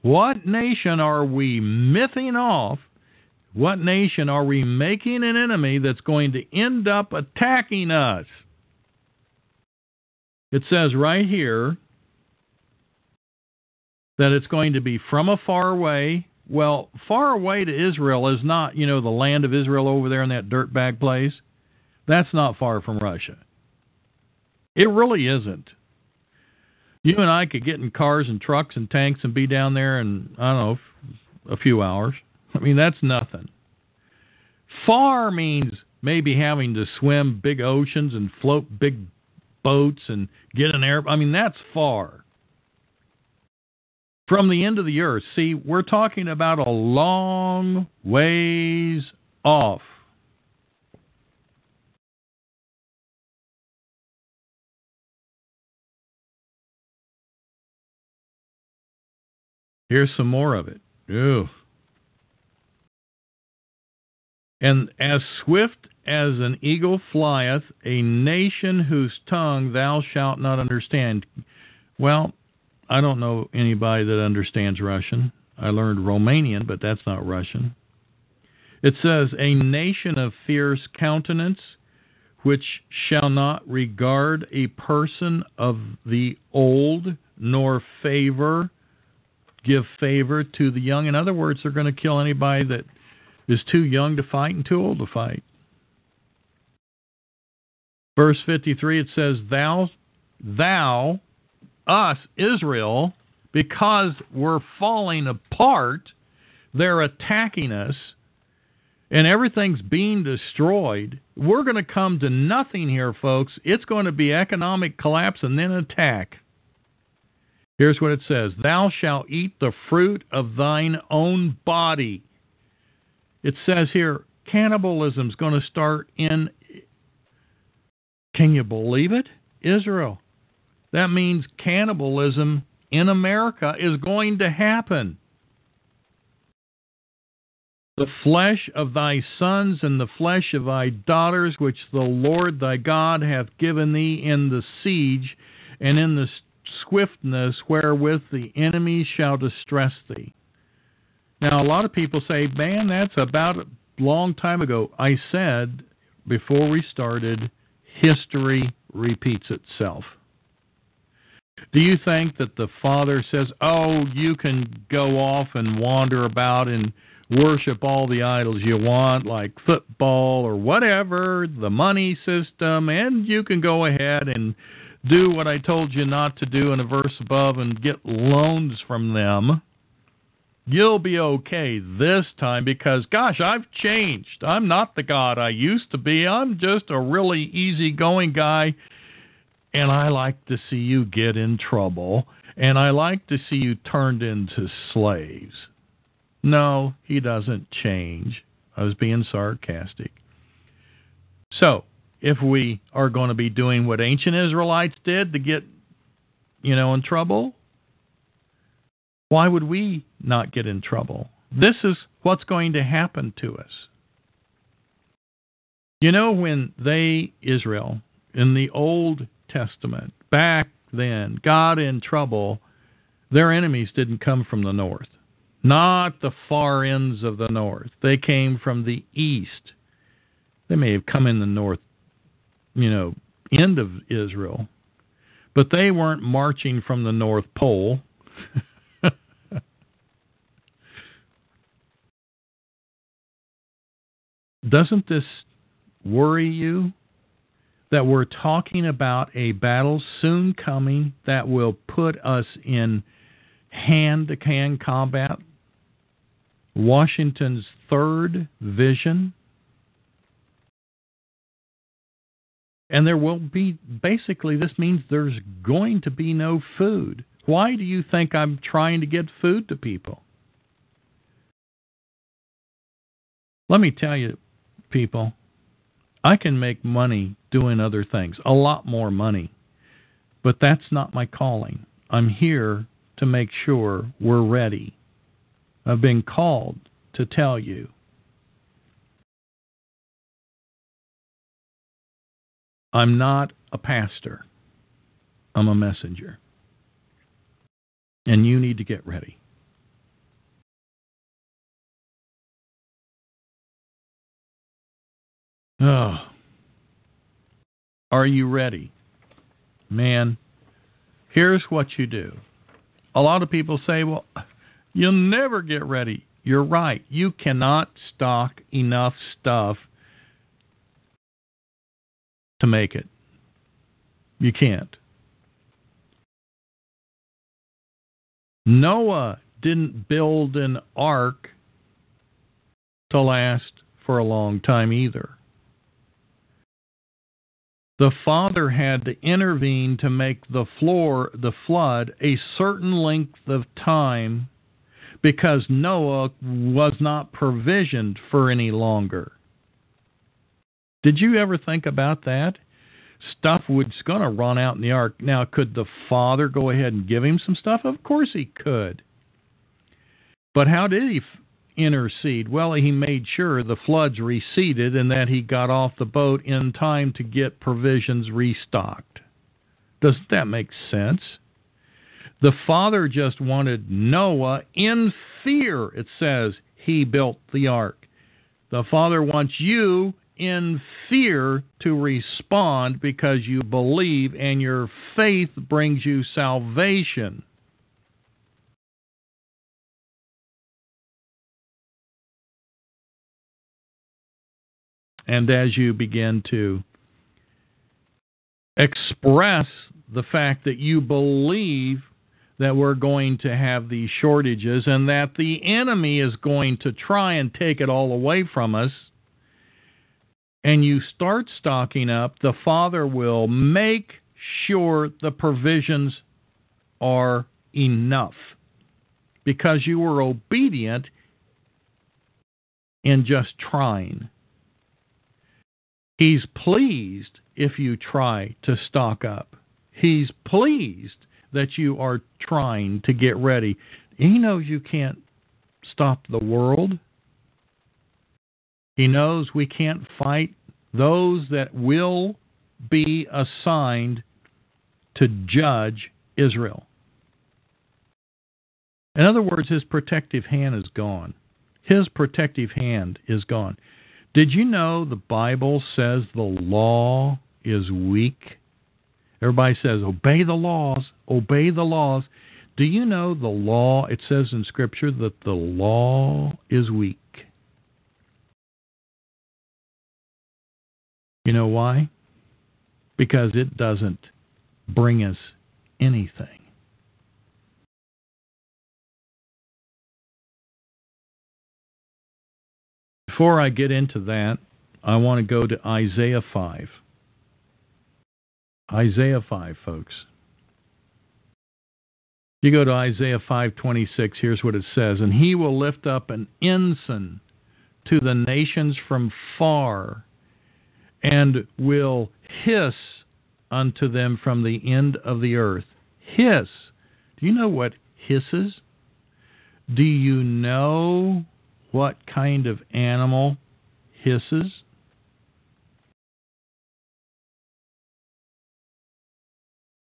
What nation are we mything off? What nation are we making an enemy that's going to end up attacking us? It says right here that it's going to be from a far away. Well, far away to Israel is not, you know, the land of Israel over there in that dirtbag place. That's not far from Russia. It really isn't. You and I could get in cars and trucks and tanks and be down there in, I don't know, a few hours. I mean, that's nothing. Far means maybe having to swim big oceans and float big boats and get an air. I mean, that's far. From the end of the earth. See, we're talking about a long ways off. Here's some more of it. Ew. And as swift as an eagle flieth, a nation whose tongue thou shalt not understand. Well, I don't know anybody that understands Russian. I learned Romanian, but that's not Russian. It says, A nation of fierce countenance, which shall not regard a person of the old, nor favor, give favor to the young. In other words, they're going to kill anybody that is too young to fight and too old to fight. Verse 53 it says, Thou, thou, us, Israel, because we're falling apart, they're attacking us, and everything's being destroyed. We're going to come to nothing here, folks. It's going to be economic collapse and then attack. Here's what it says Thou shalt eat the fruit of thine own body. It says here, cannibalism's going to start in, can you believe it? Israel. That means cannibalism in America is going to happen. The flesh of thy sons and the flesh of thy daughters, which the Lord thy God hath given thee in the siege and in the swiftness wherewith the enemy shall distress thee. Now, a lot of people say, man, that's about a long time ago. I said before we started, history repeats itself. Do you think that the Father says, oh, you can go off and wander about and worship all the idols you want, like football or whatever, the money system, and you can go ahead and do what I told you not to do in a verse above and get loans from them, you'll be okay this time because, gosh, I've changed. I'm not the God I used to be. I'm just a really easygoing guy, and I like to see you get in trouble, and I like to see you turned into slaves. No, he doesn't change. I was being sarcastic. So, if we are going to be doing what ancient Israelites did to get, you know, in trouble, why would we not get in trouble? This is what's going to happen to us. You know, when they, Israel, in the Old Testament, back then, got in trouble, their enemies didn't come from the north, not the far ends of the north. They came from the east. They may have come in the north you know, end of Israel. But they weren't marching from the North Pole. Doesn't this worry you that we're talking about a battle soon coming that will put us in hand to hand combat? Washington's third vision And there will be, basically, this means there's going to be no food. Why do you think I'm trying to get food to people? Let me tell you, people, I can make money doing other things, a lot more money. But that's not my calling. I'm here to make sure we're ready. I've been called to tell you. I'm not a pastor. I'm a messenger. And you need to get ready. Oh. Are you ready? Man, here's what you do. A lot of people say, well, you'll never get ready. You're right. You cannot stock enough stuff to make it. You can't. Noah didn't build an ark to last for a long time either. The father had to intervene to make the floor, the flood, a certain length of time because Noah was not provisioned for any longer. Did you ever think about that? Stuff was going to run out in the ark. Now, could the father go ahead and give him some stuff? Of course he could. But how did he intercede? Well, he made sure the floods receded and that he got off the boat in time to get provisions restocked. Doesn't that make sense? The father just wanted Noah in fear, it says, he built the ark. The father wants you in fear to respond because you believe and your faith brings you salvation. And as you begin to express the fact that you believe that we're going to have these shortages and that the enemy is going to try and take it all away from us, and you start stocking up, the Father will make sure the provisions are enough because you were obedient in just trying. He's pleased if you try to stock up. He's pleased that you are trying to get ready. He knows you can't stop the world. He knows we can't fight those that will be assigned to judge Israel. In other words, his protective hand is gone. His protective hand is gone. Did you know the Bible says the law is weak? Everybody says, obey the laws, obey the laws. Do you know the law? It says in Scripture that the law is weak. You know why? Because it doesn't bring us anything. Before I get into that, I want to go to Isaiah 5. Isaiah 5, folks. You go to Isaiah 5:26, here's what it says, and he will lift up an ensign to the nations from far and will hiss unto them from the end of the earth. Hiss. Do you know what hisses? Do you know what kind of animal hisses?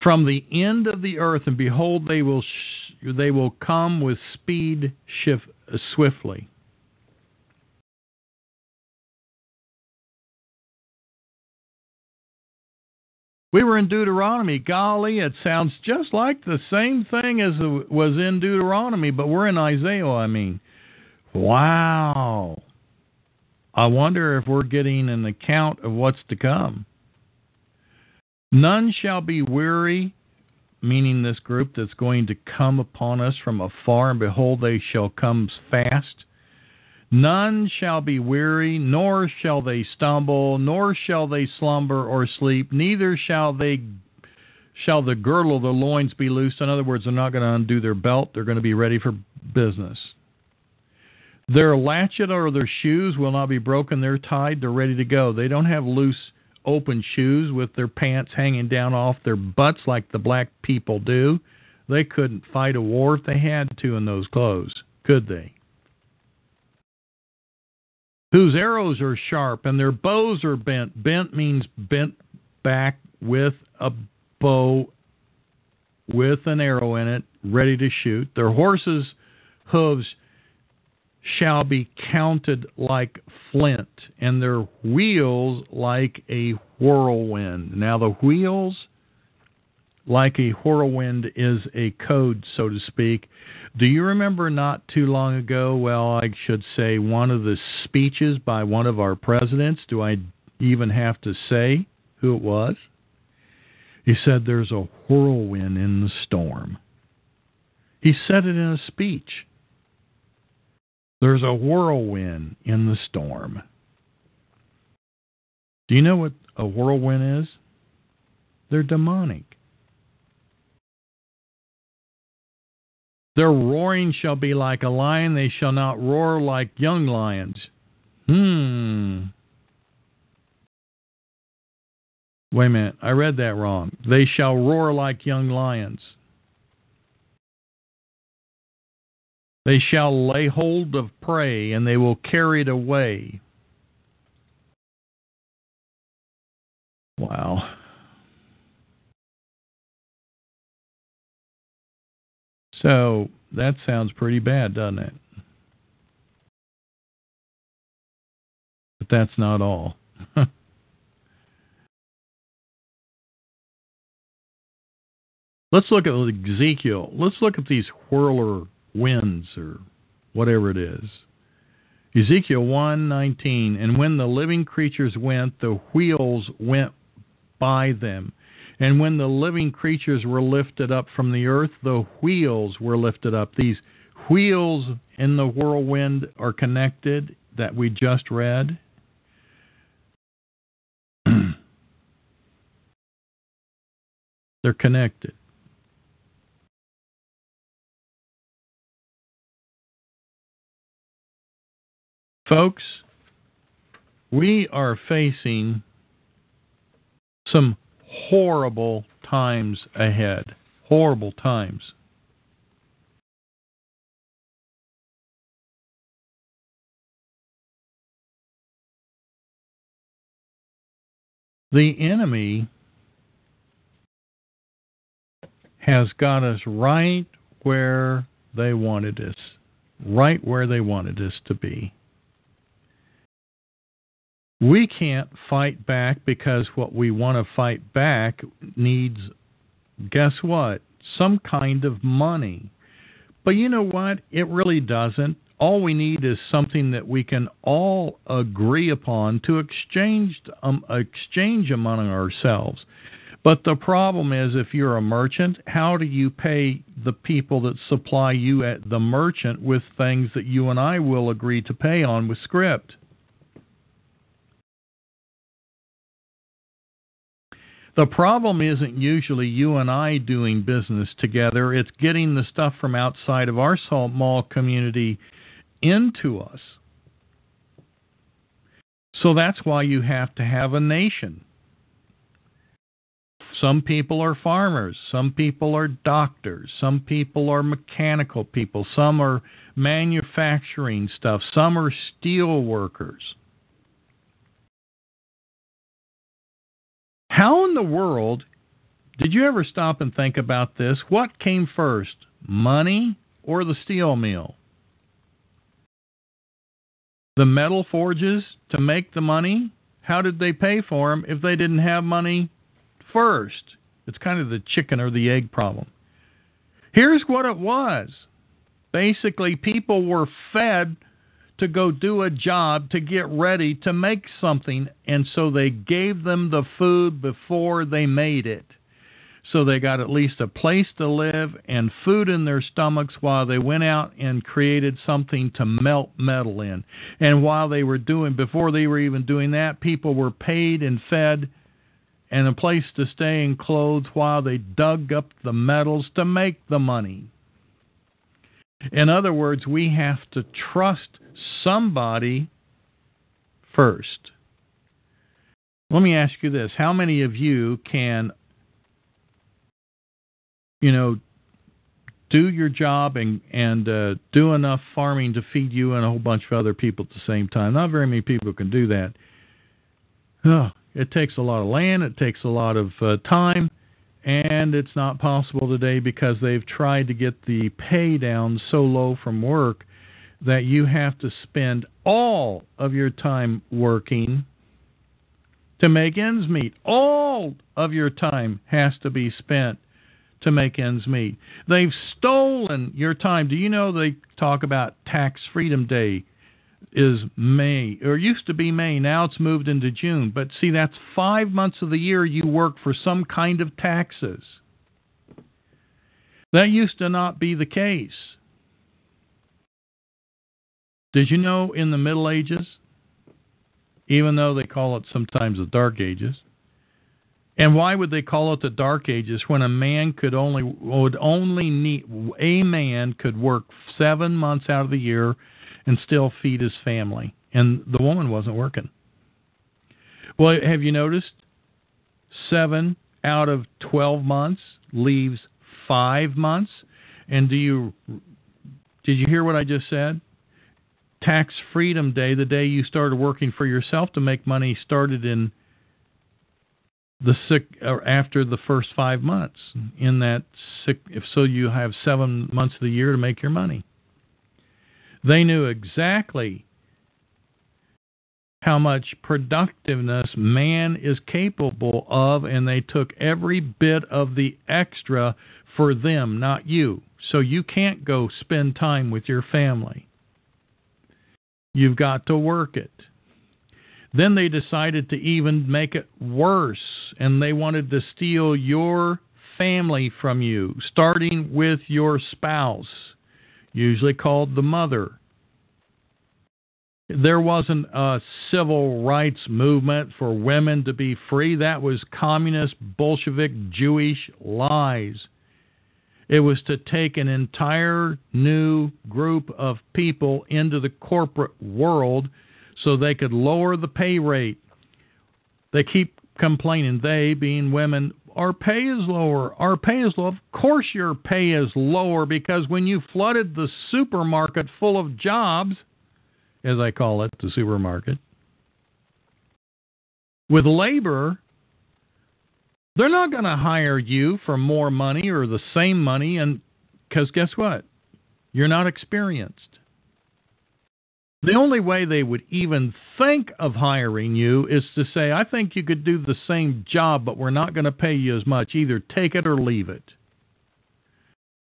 From the end of the earth, and behold, they will sh- they will come with speed shift, uh, swiftly. We were in Deuteronomy. Golly, it sounds just like the same thing as was in Deuteronomy, but we're in Isaiah, I mean. Wow. I wonder if we're getting an account of what's to come. None shall be weary, meaning this group that's going to come upon us from afar, and behold, they shall come fast. None shall be weary, nor shall they stumble, nor shall they slumber or sleep, neither shall they shall the girdle of the loins be loosed. In other words, they're not going to undo their belt, they're going to be ready for business. Their latchet or their shoes will not be broken. They're tied. They're ready to go. They don't have loose, open shoes with their pants hanging down off their butts like the black people do. They couldn't fight a war if they had to in those clothes, could they? Whose arrows are sharp and their bows are bent. Bent means bent back with a bow with an arrow in it, ready to shoot. Their horses' hooves shall be counted like flint, and their wheels like a whirlwind. Now, the wheels, like a whirlwind, is a code, so to speak. Do you remember not too long ago? Well, I should say one of the speeches by one of our presidents. Do I even have to say who it was? He said, There's a whirlwind in the storm. He said it in a speech. There's a whirlwind in the storm. Do you know what a whirlwind is? They're demonic. Their roaring shall be like a lion, they shall not roar like young lions. Hmm. Wait a minute, I read that wrong. They shall roar like young lions. They shall lay hold of prey, and they will carry it away. Wow. So that sounds pretty bad, doesn't it? But that's not all. Let's look at Ezekiel. Let's look at these whirler winds or whatever it is. Ezekiel 1:19 and when the living creatures went the wheels went by them and when the living creatures were lifted up from the earth the wheels were lifted up. These wheels in the whirlwind are connected that we just read. They're connected. Folks, we are facing some horrible times ahead. Horrible times. The enemy has got us right where they wanted us, right where they wanted us to be. We can't fight back because what we want to fight back needs, guess what? Some kind of money. But you know what? It really doesn't. All we need is something that we can all agree upon to exchange um, exchange among ourselves. But the problem is, if you're a merchant, how do you pay the people that supply you at the merchant with things that you and I will agree to pay on with script? The problem isn't usually you and I doing business together, it's getting the stuff from outside of our small mall community into us. So that's why you have to have a nation. Some people are farmers, some people are doctors, some people are mechanical people, some are manufacturing stuff, some are steel workers. How in the world did you ever stop and think about this? What came first, money or the steel mill? The metal forges to make the money? How did they pay for them if they didn't have money first? It's kind of the chicken or the egg problem. Here's what it was basically, people were fed to go do a job to get ready to make something, and so they gave them the food before they made it. So they got at least a place to live and food in their stomachs while they went out and created something to melt metal in. And while they were doing, before they were even doing that, people were paid and fed and a place to stay and clothes while they dug up the metals to make the money. In other words, we have to trust somebody first. Let me ask you this how many of you can, you know, do your job and and uh, do enough farming to feed you and a whole bunch of other people at the same time. Not very many people can do that. Oh, it takes a lot of land. It takes a lot of uh, time, and it's not possible today because they've tried to get the pay down so low from work that you have to spend all of your time working to make ends meet. All of your time has to be spent to make ends meet. They've stolen your time. Do you know they talk about Tax Freedom Day is May, or used to be May, now it's moved into June. But see, that's five months of the year you work for some kind of taxes. That used to not be the case. Did you know in the Middle Ages, even though they call it sometimes the Dark Ages, and why would they call it the Dark Ages when a man could only would only need a man could work seven months out of the year and still feed his family, and the woman wasn't working? Well, have you noticed? Seven out of twelve months leaves five months, and do you did you hear what I just said? Tax Freedom Day, the day you started working for yourself to make money, started in the sick or after the first five months. In that sick, if so, you have seven months of the year to make your money. They knew exactly how much productiveness man is capable of, and they took every bit of the extra for them, not you. So you can't go spend time with your family. You've got to work it. Then they decided to even make it worse, and they wanted to steal your family from you, starting with your spouse, usually called the mother. There wasn't a civil rights movement for women to be free. That was communist, Bolshevik, Jewish lies. It was to take an entire new group of people into the corporate world so they could lower the pay rate. They keep complaining, they being women, our pay is lower. Our pay is low. Of course, your pay is lower because when you flooded the supermarket full of jobs, as I call it, the supermarket, with labor, they're not going to hire you for more money or the same money, and because guess what? You're not experienced. The only way they would even think of hiring you is to say, I think you could do the same job, but we're not going to pay you as much. Either take it or leave it.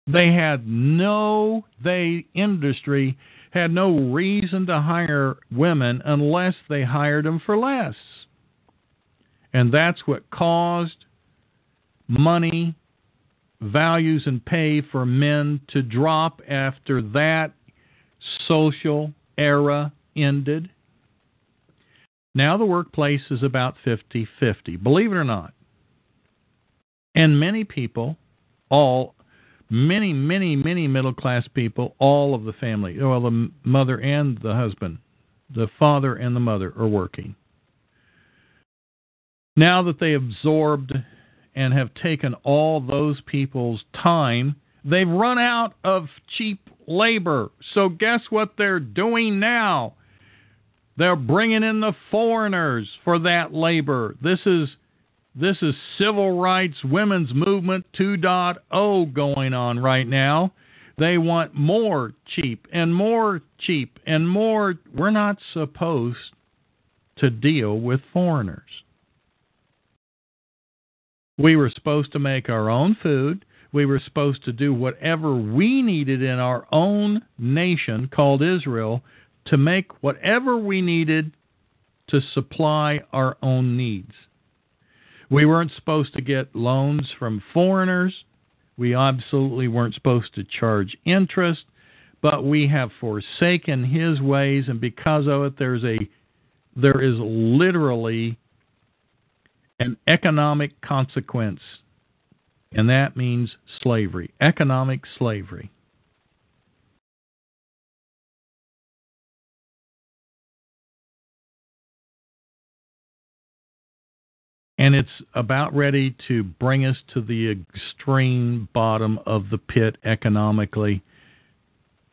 They had no, they, industry, had no reason to hire women unless they hired them for less. And that's what caused money, values, and pay for men to drop after that social era ended. Now the workplace is about 50 50, believe it or not. And many people, all, many, many, many middle class people, all of the family, well, the mother and the husband, the father and the mother are working. Now that they absorbed and have taken all those people's time. They've run out of cheap labor. So, guess what they're doing now? They're bringing in the foreigners for that labor. This is this is civil rights women's movement 2.0 going on right now. They want more cheap and more cheap and more. We're not supposed to deal with foreigners. We were supposed to make our own food. We were supposed to do whatever we needed in our own nation called Israel to make whatever we needed to supply our own needs. We weren't supposed to get loans from foreigners. We absolutely weren't supposed to charge interest, but we have forsaken his ways and because of it there's a there is literally an economic consequence, and that means slavery, economic slavery. And it's about ready to bring us to the extreme bottom of the pit economically.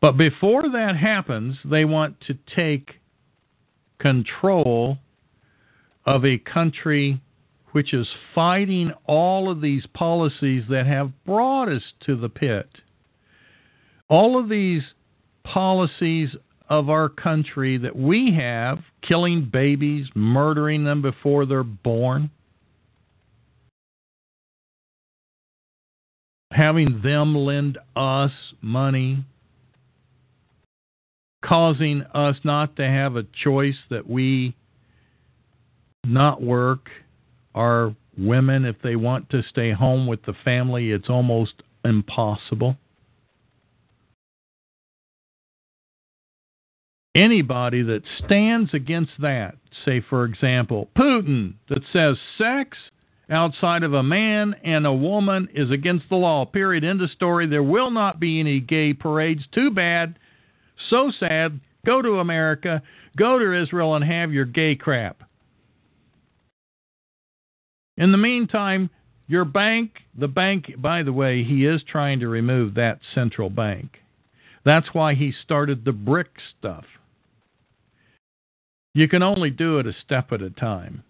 But before that happens, they want to take control of a country which is fighting all of these policies that have brought us to the pit. All of these policies of our country that we have, killing babies, murdering them before they're born, having them lend us money, causing us not to have a choice that we not work. Our women, if they want to stay home with the family, it's almost impossible. Anybody that stands against that, say, for example, Putin, that says sex outside of a man and a woman is against the law, period. End of story. There will not be any gay parades. Too bad. So sad. Go to America, go to Israel, and have your gay crap. In the meantime, your bank, the bank, by the way, he is trying to remove that central bank. That's why he started the BRICS stuff. You can only do it a step at a time.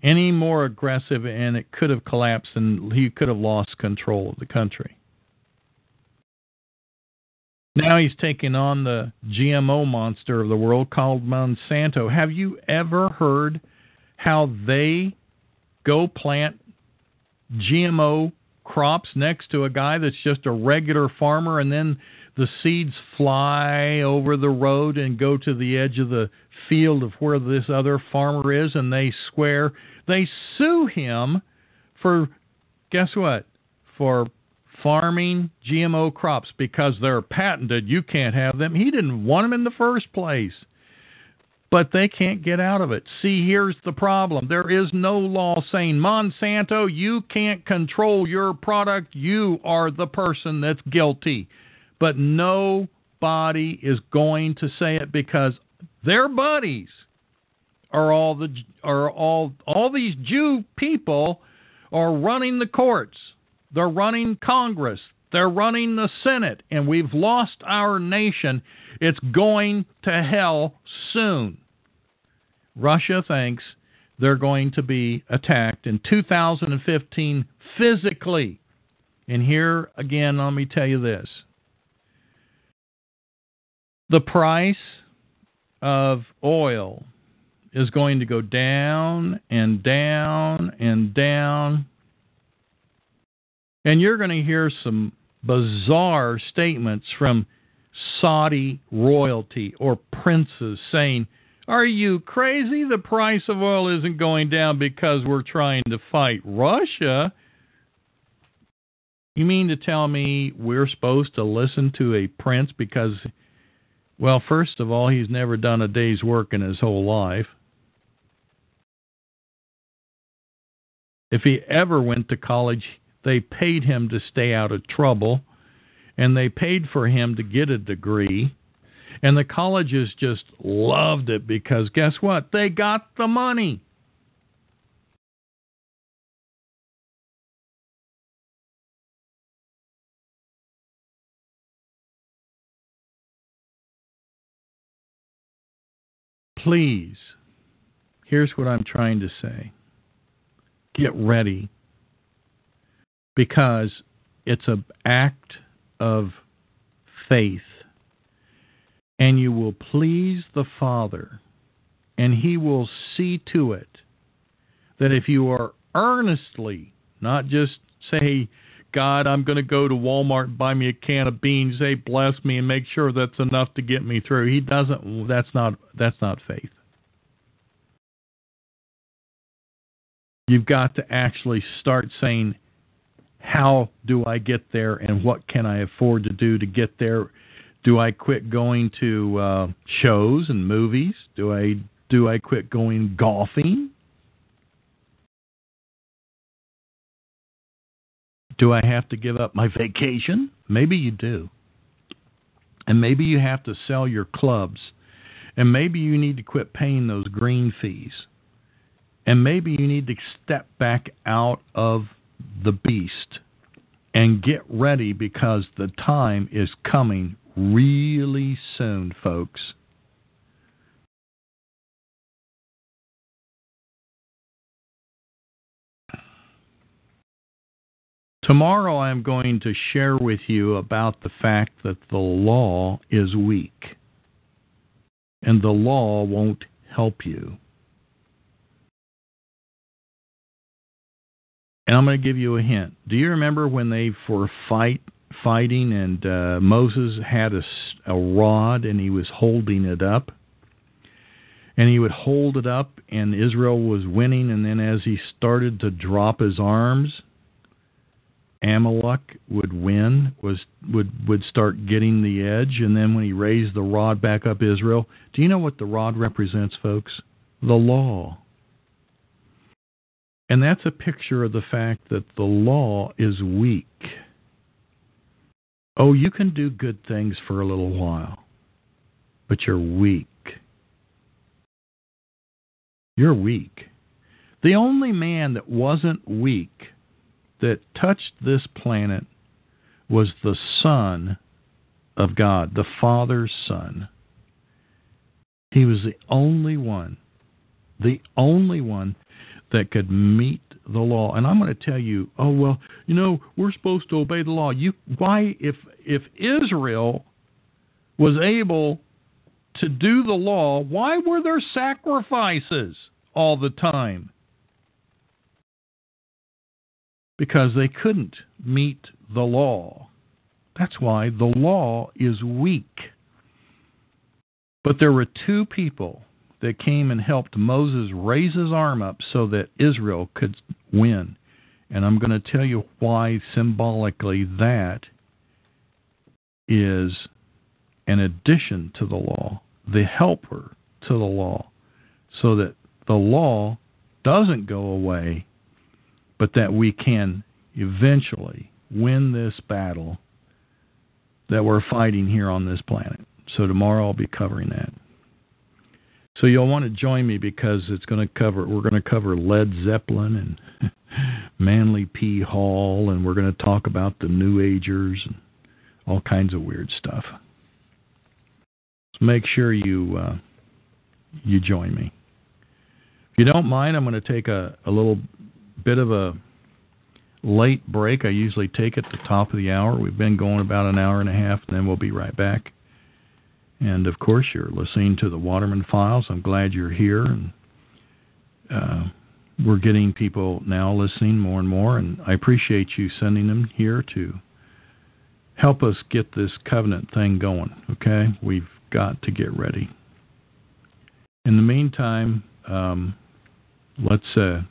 Any more aggressive, and it could have collapsed, and he could have lost control of the country. Now he's taking on the GMO monster of the world called Monsanto. Have you ever heard how they go plant GMO crops next to a guy that's just a regular farmer and then the seeds fly over the road and go to the edge of the field of where this other farmer is and they swear they sue him for guess what? For farming GMO crops because they're patented. You can't have them. He didn't want them in the first place but they can't get out of it. See, here's the problem. There is no law saying, Monsanto, you can't control your product. You are the person that's guilty. But nobody is going to say it because their buddies are all the are all all these Jew people are running the courts. They're running Congress. They're running the Senate, and we've lost our nation. It's going to hell soon. Russia thinks they're going to be attacked in 2015 physically. And here again, let me tell you this the price of oil is going to go down and down and down. And you're going to hear some bizarre statements from Saudi royalty or princes saying, Are you crazy? The price of oil isn't going down because we're trying to fight Russia. You mean to tell me we're supposed to listen to a prince because well, first of all, he's never done a day's work in his whole life. If he ever went to college, they paid him to stay out of trouble, and they paid for him to get a degree. And the colleges just loved it because guess what? They got the money. please, here's what I'm trying to say get ready because it's an act of faith, and you will please the Father, and He will see to it that if you are earnestly, not just say, God, I'm going to go to Walmart and buy me a can of beans. Say, bless me and make sure that's enough to get me through. He doesn't. That's not. That's not faith. You've got to actually start saying, how do I get there, and what can I afford to do to get there? Do I quit going to uh, shows and movies? Do I do I quit going golfing? Do I have to give up my vacation? Maybe you do. And maybe you have to sell your clubs. And maybe you need to quit paying those green fees. And maybe you need to step back out of the beast and get ready because the time is coming really soon, folks. Tomorrow I'm going to share with you about the fact that the law is weak and the law won't help you. And I'm going to give you a hint. Do you remember when they were fight fighting and uh, Moses had a, a rod and he was holding it up? And he would hold it up and Israel was winning and then as he started to drop his arms, Amalek would win, was would would start getting the edge, and then when he raised the rod back up Israel, do you know what the rod represents, folks? The law. And that's a picture of the fact that the law is weak. Oh, you can do good things for a little while, but you're weak. You're weak. The only man that wasn't weak that touched this planet was the Son of God, the Father's Son. He was the only one, the only one that could meet the law. And I'm going to tell you, oh well, you know, we're supposed to obey the law. You why if if Israel was able to do the law, why were there sacrifices all the time? Because they couldn't meet the law. That's why the law is weak. But there were two people that came and helped Moses raise his arm up so that Israel could win. And I'm going to tell you why symbolically that is an addition to the law, the helper to the law, so that the law doesn't go away, but that we can eventually win this battle that we're fighting here on this planet. So tomorrow I'll be covering that. So you'll want to join me because it's going to cover. We're going to cover Led Zeppelin and Manly P. Hall, and we're going to talk about the New Agers and all kinds of weird stuff. So make sure you uh, you join me. If you don't mind, I'm going to take a, a little bit of a late break. I usually take at the top of the hour. We've been going about an hour and a half, and then we'll be right back. And of course, you're listening to the Waterman Files. I'm glad you're here, and uh, we're getting people now listening more and more. And I appreciate you sending them here to help us get this covenant thing going. Okay, we've got to get ready. In the meantime, um, let's uh,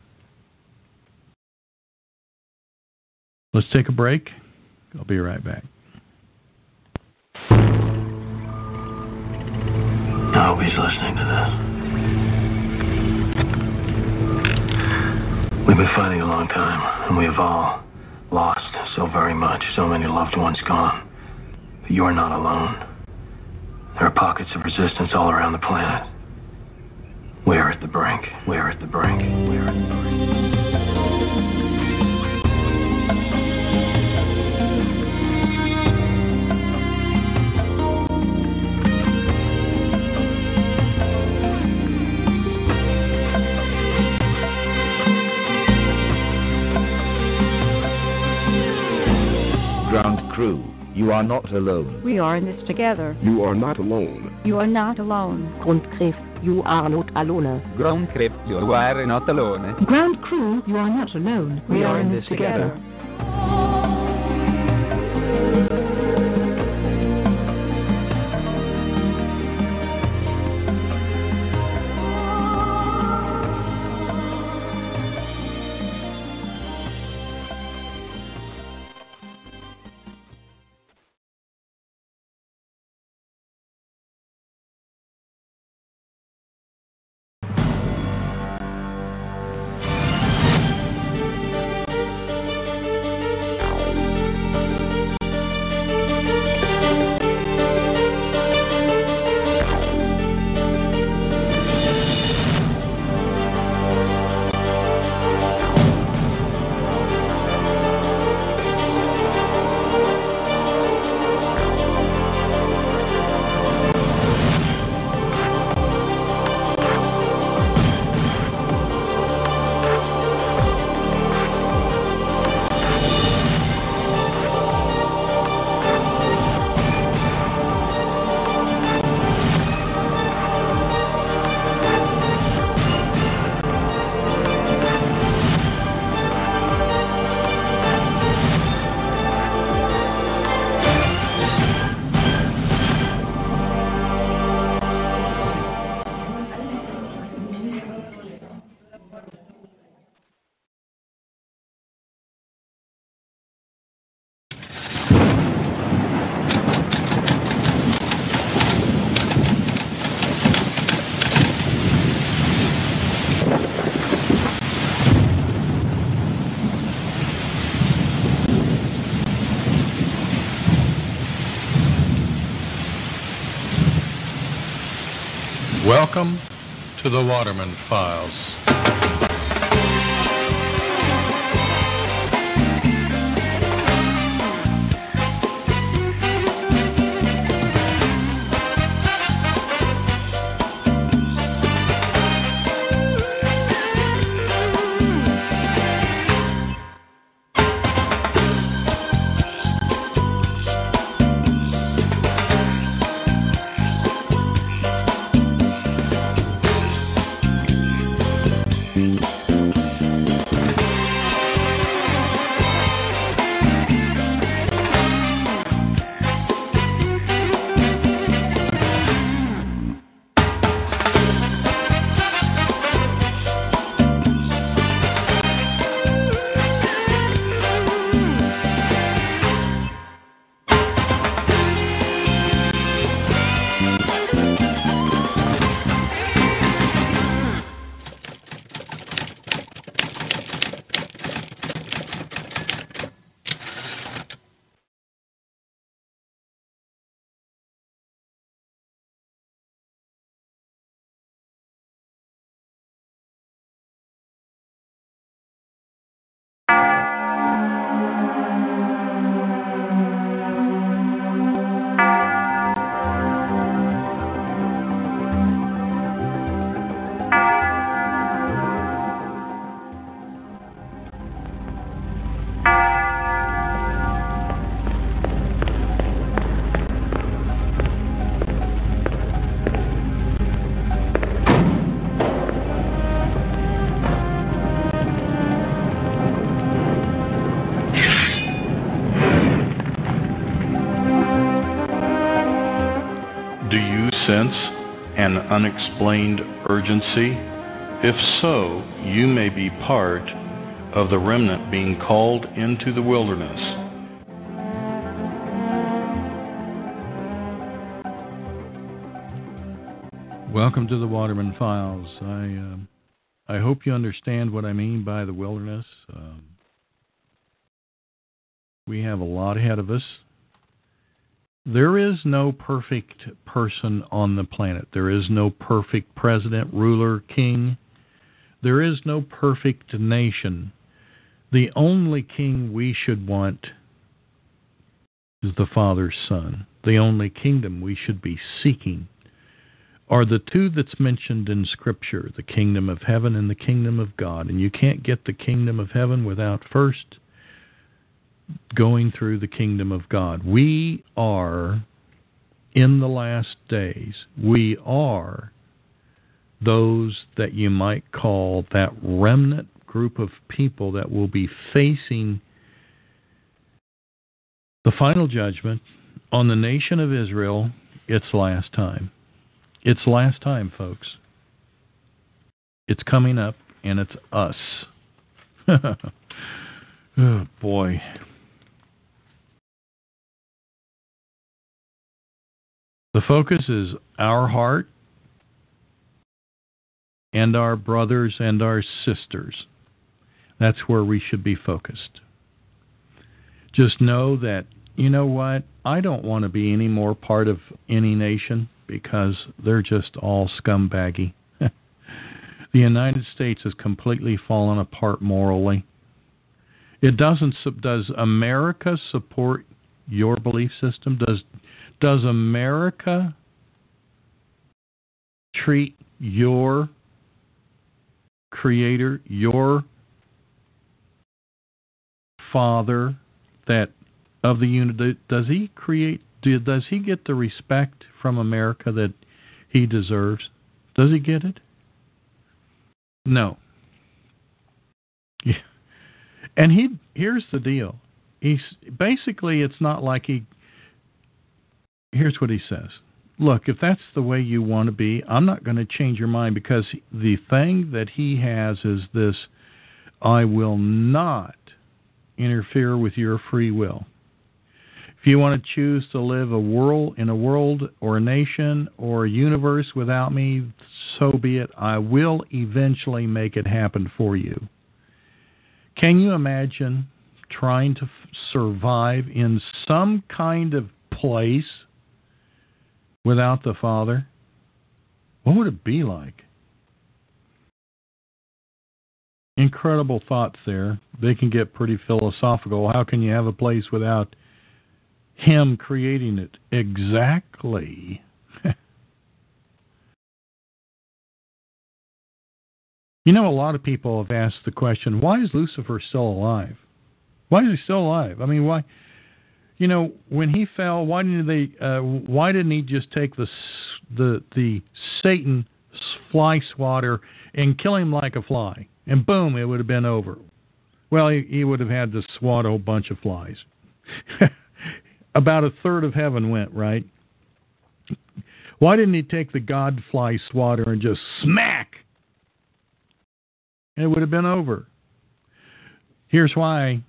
let's take a break. I'll be right back. He's listening to this. We've been fighting a long time, and we have all lost so very much, so many loved ones gone. But you are not alone. There are pockets of resistance all around the planet. We are at the brink. We are at the brink. We are at the brink. Are not alone. We are in this together. You are not alone. You are not alone. Grundkrift, you are not alone. Groundcrypt, you are not alone. Ground crew, you are not alone. We, we are, are in this together. together. Welcome to the Waterman Files. An unexplained urgency? If so, you may be part of the remnant being called into the wilderness. Welcome to the Waterman Files. I um I hope you understand what I mean by the wilderness. Um, we have a lot ahead of us. There is no perfect person on the planet. There is no perfect president, ruler, king. There is no perfect nation. The only king we should want is the Father's Son. The only kingdom we should be seeking are the two that's mentioned in Scripture the kingdom of heaven and the kingdom of God. And you can't get the kingdom of heaven without first going through the kingdom of God. We are in the last days, we are those that you might call that remnant group of people that will be facing the final judgment on the nation of Israel its last time. It's last time, folks. It's coming up, and it's us. oh, boy. The focus is our heart and our brothers and our sisters. That's where we should be focused. Just know that, you know what? I don't want to be any more part of any nation because they're just all scumbaggy. the United States has completely fallen apart morally. It doesn't. Does America support your belief system? Does Does America treat your Creator, your Father, that of the unit? Does He create? Does He get the respect from America that He deserves? Does He get it? No. Yeah. And he here's the deal. He's basically it's not like he here's what he says. Look, if that's the way you want to be, I'm not going to change your mind because the thing that he has is this I will not interfere with your free will. If you want to choose to live a world in a world or a nation or a universe without me, so be it. I will eventually make it happen for you. Can you imagine trying to f- survive in some kind of place without the Father? What would it be like? Incredible thoughts there. They can get pretty philosophical. How can you have a place without Him creating it? Exactly. you know, a lot of people have asked the question why is Lucifer still alive? Why is he still alive? I mean, why? You know, when he fell, why didn't they? Uh, why didn't he just take the the the Satan fly swatter and kill him like a fly, and boom, it would have been over. Well, he, he would have had to swat a whole bunch of flies. About a third of heaven went right. Why didn't he take the God fly swatter and just smack? It would have been over. Here's why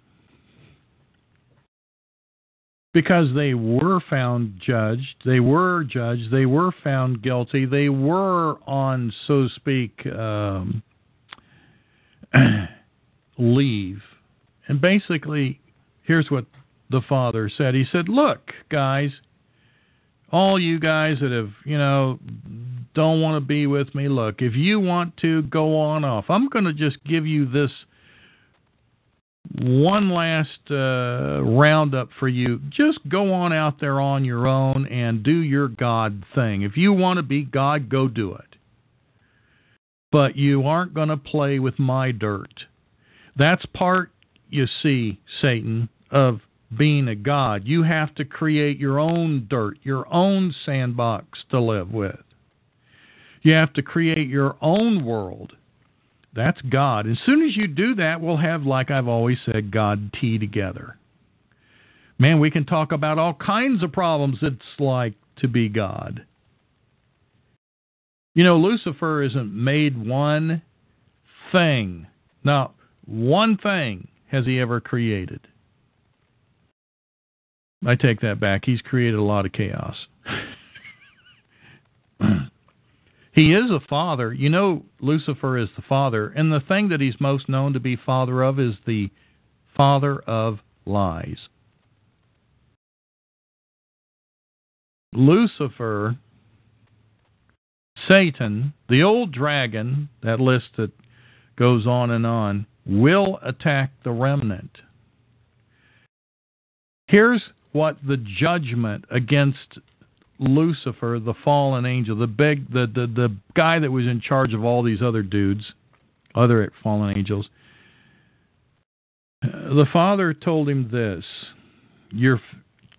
because they were found judged, they were judged, they were found guilty, they were on, so to speak, um, leave. And basically, here's what the father said. He said, Look, guys, all you guys that have, you know, don't want to be with me, look, if you want to go on off, I'm going to just give you this one last uh, roundup for you. Just go on out there on your own and do your God thing. If you want to be God, go do it. But you aren't going to play with my dirt. That's part, you see, Satan, of being a God. You have to create your own dirt, your own sandbox to live with. You have to create your own world. That's God. As soon as you do that, we'll have, like I've always said, God tea together. Man, we can talk about all kinds of problems it's like to be God. You know, Lucifer isn't made one thing. Now, one thing has he ever created. I take that back. He's created a lot of chaos. He is a father. You know, Lucifer is the father, and the thing that he's most known to be father of is the father of lies. Lucifer, Satan, the old dragon, that list that goes on and on, will attack the remnant. Here's what the judgment against Lucifer, the fallen angel, the big the, the the guy that was in charge of all these other dudes, other fallen angels. Uh, the father told him this: "You're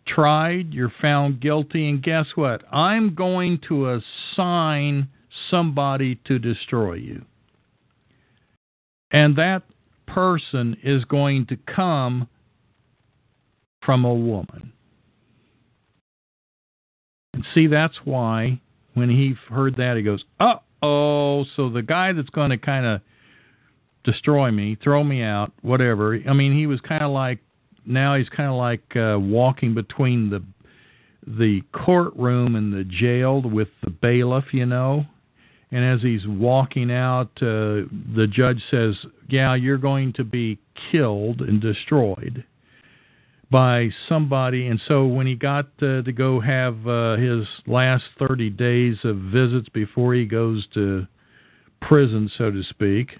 tried, you're found guilty, and guess what? I'm going to assign somebody to destroy you, and that person is going to come from a woman." And see, that's why when he heard that, he goes, "Uh oh!" So the guy that's going to kind of destroy me, throw me out, whatever. I mean, he was kind of like now he's kind of like uh, walking between the the courtroom and the jail with the bailiff, you know. And as he's walking out, uh, the judge says, "Yeah, you're going to be killed and destroyed." By somebody. And so when he got uh, to go have uh, his last 30 days of visits before he goes to prison, so to speak,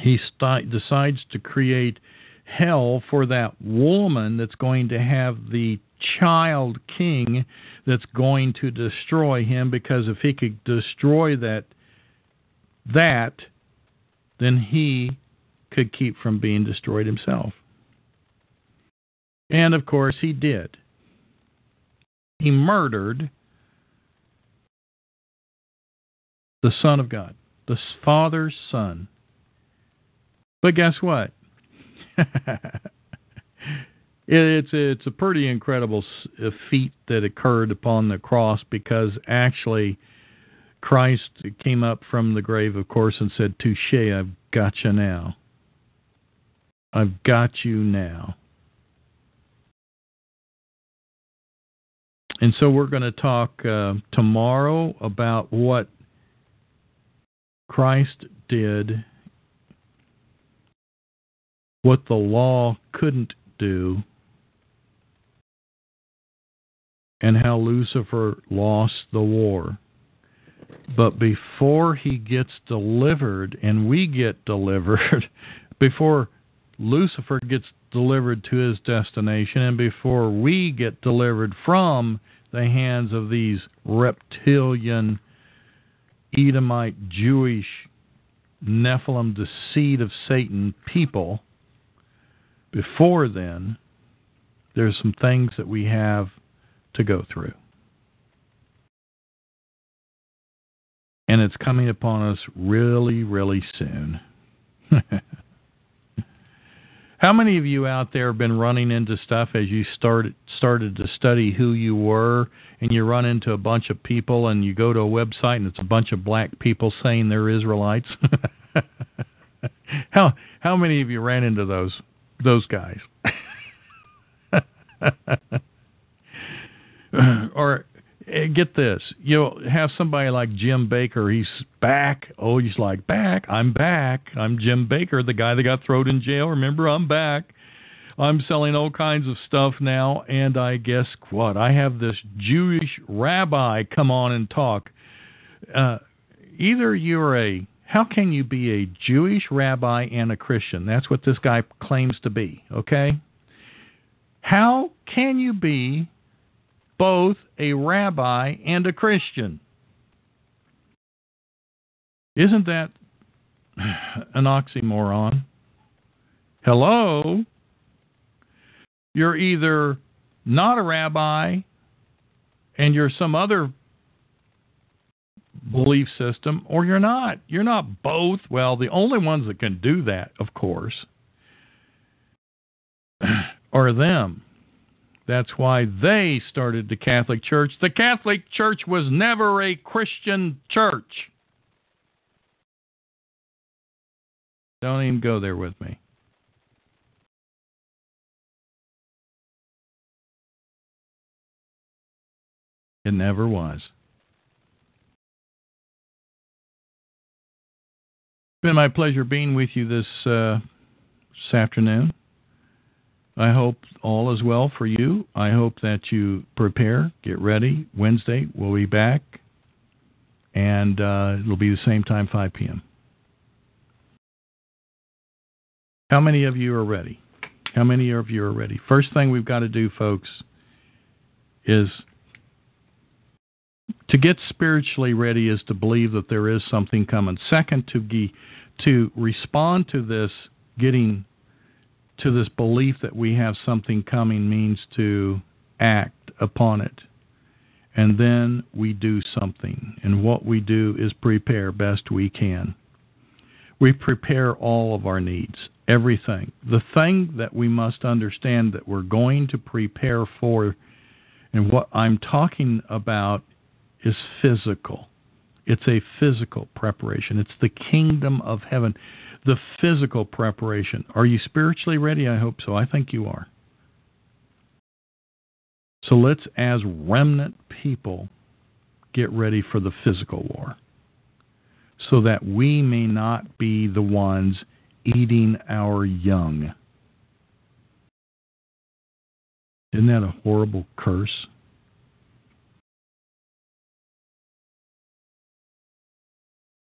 he st- decides to create hell for that woman that's going to have the child king that's going to destroy him because if he could destroy that that then he could keep from being destroyed himself and of course, he did. He murdered the Son of God, the Father's Son. But guess what? it's it's a pretty incredible uh, feat that occurred upon the cross because actually Christ came up from the grave, of course, and said, "Touche, I've got you now. I've got you now." And so we're going to talk uh, tomorrow about what Christ did, what the law couldn't do, and how Lucifer lost the war. But before he gets delivered and we get delivered, before Lucifer gets delivered to his destination, and before we get delivered from the hands of these reptilian, Edomite, Jewish, Nephilim, the seed of Satan people, before then, there's some things that we have to go through. And it's coming upon us really, really soon. How many of you out there have been running into stuff as you started started to study who you were and you run into a bunch of people and you go to a website and it's a bunch of black people saying they're Israelites? how how many of you ran into those those guys? or get this, you'll have somebody like Jim Bakker. He's back. Oh, he's like back. I'm back. I'm Jim Bakker, the guy that got thrown in jail. Remember, I'm back. I'm selling all kinds of stuff now, and I guess what? I have this Jewish rabbi come on and talk. Uh, either you're a how can you be a Jewish rabbi and a Christian? That's what this guy claims to be, okay? How can you be both a rabbi and a Christian? Isn't that an oxymoron? Hello? You're either not a rabbi and you're some other belief system, or you're not. You're not both. Well, the only ones that can do that, of course, are them. That's why they started the Catholic Church. The Catholic Church was never a Christian church. Don't even go there with me. It never was. It's been my pleasure being with you this uh, this afternoon. I hope all is well for you. I hope that you prepare, get ready. Wednesday we'll be back, and uh, it'll be the same time, 5 p.m. How many of you are ready? How many of you are ready? First thing we've got to do, folks, is to get spiritually ready is to believe that there is something coming. Second, to be, to respond to this, getting to this belief that we have something coming means to act upon it. And then we do something. And what we do is prepare best we can. We prepare all of our needs, everything. The thing that we must understand that we're going to prepare for, and what I'm talking about is physical. It's a physical preparation. It's the kingdom of heaven, the physical preparation. Are you spiritually ready? I hope so. I think you are. So let's, as remnant people, get ready for the physical war so that we may not be the ones eating our young. Isn't that a horrible curse?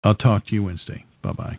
I'll talk to you Wednesday. Bye bye.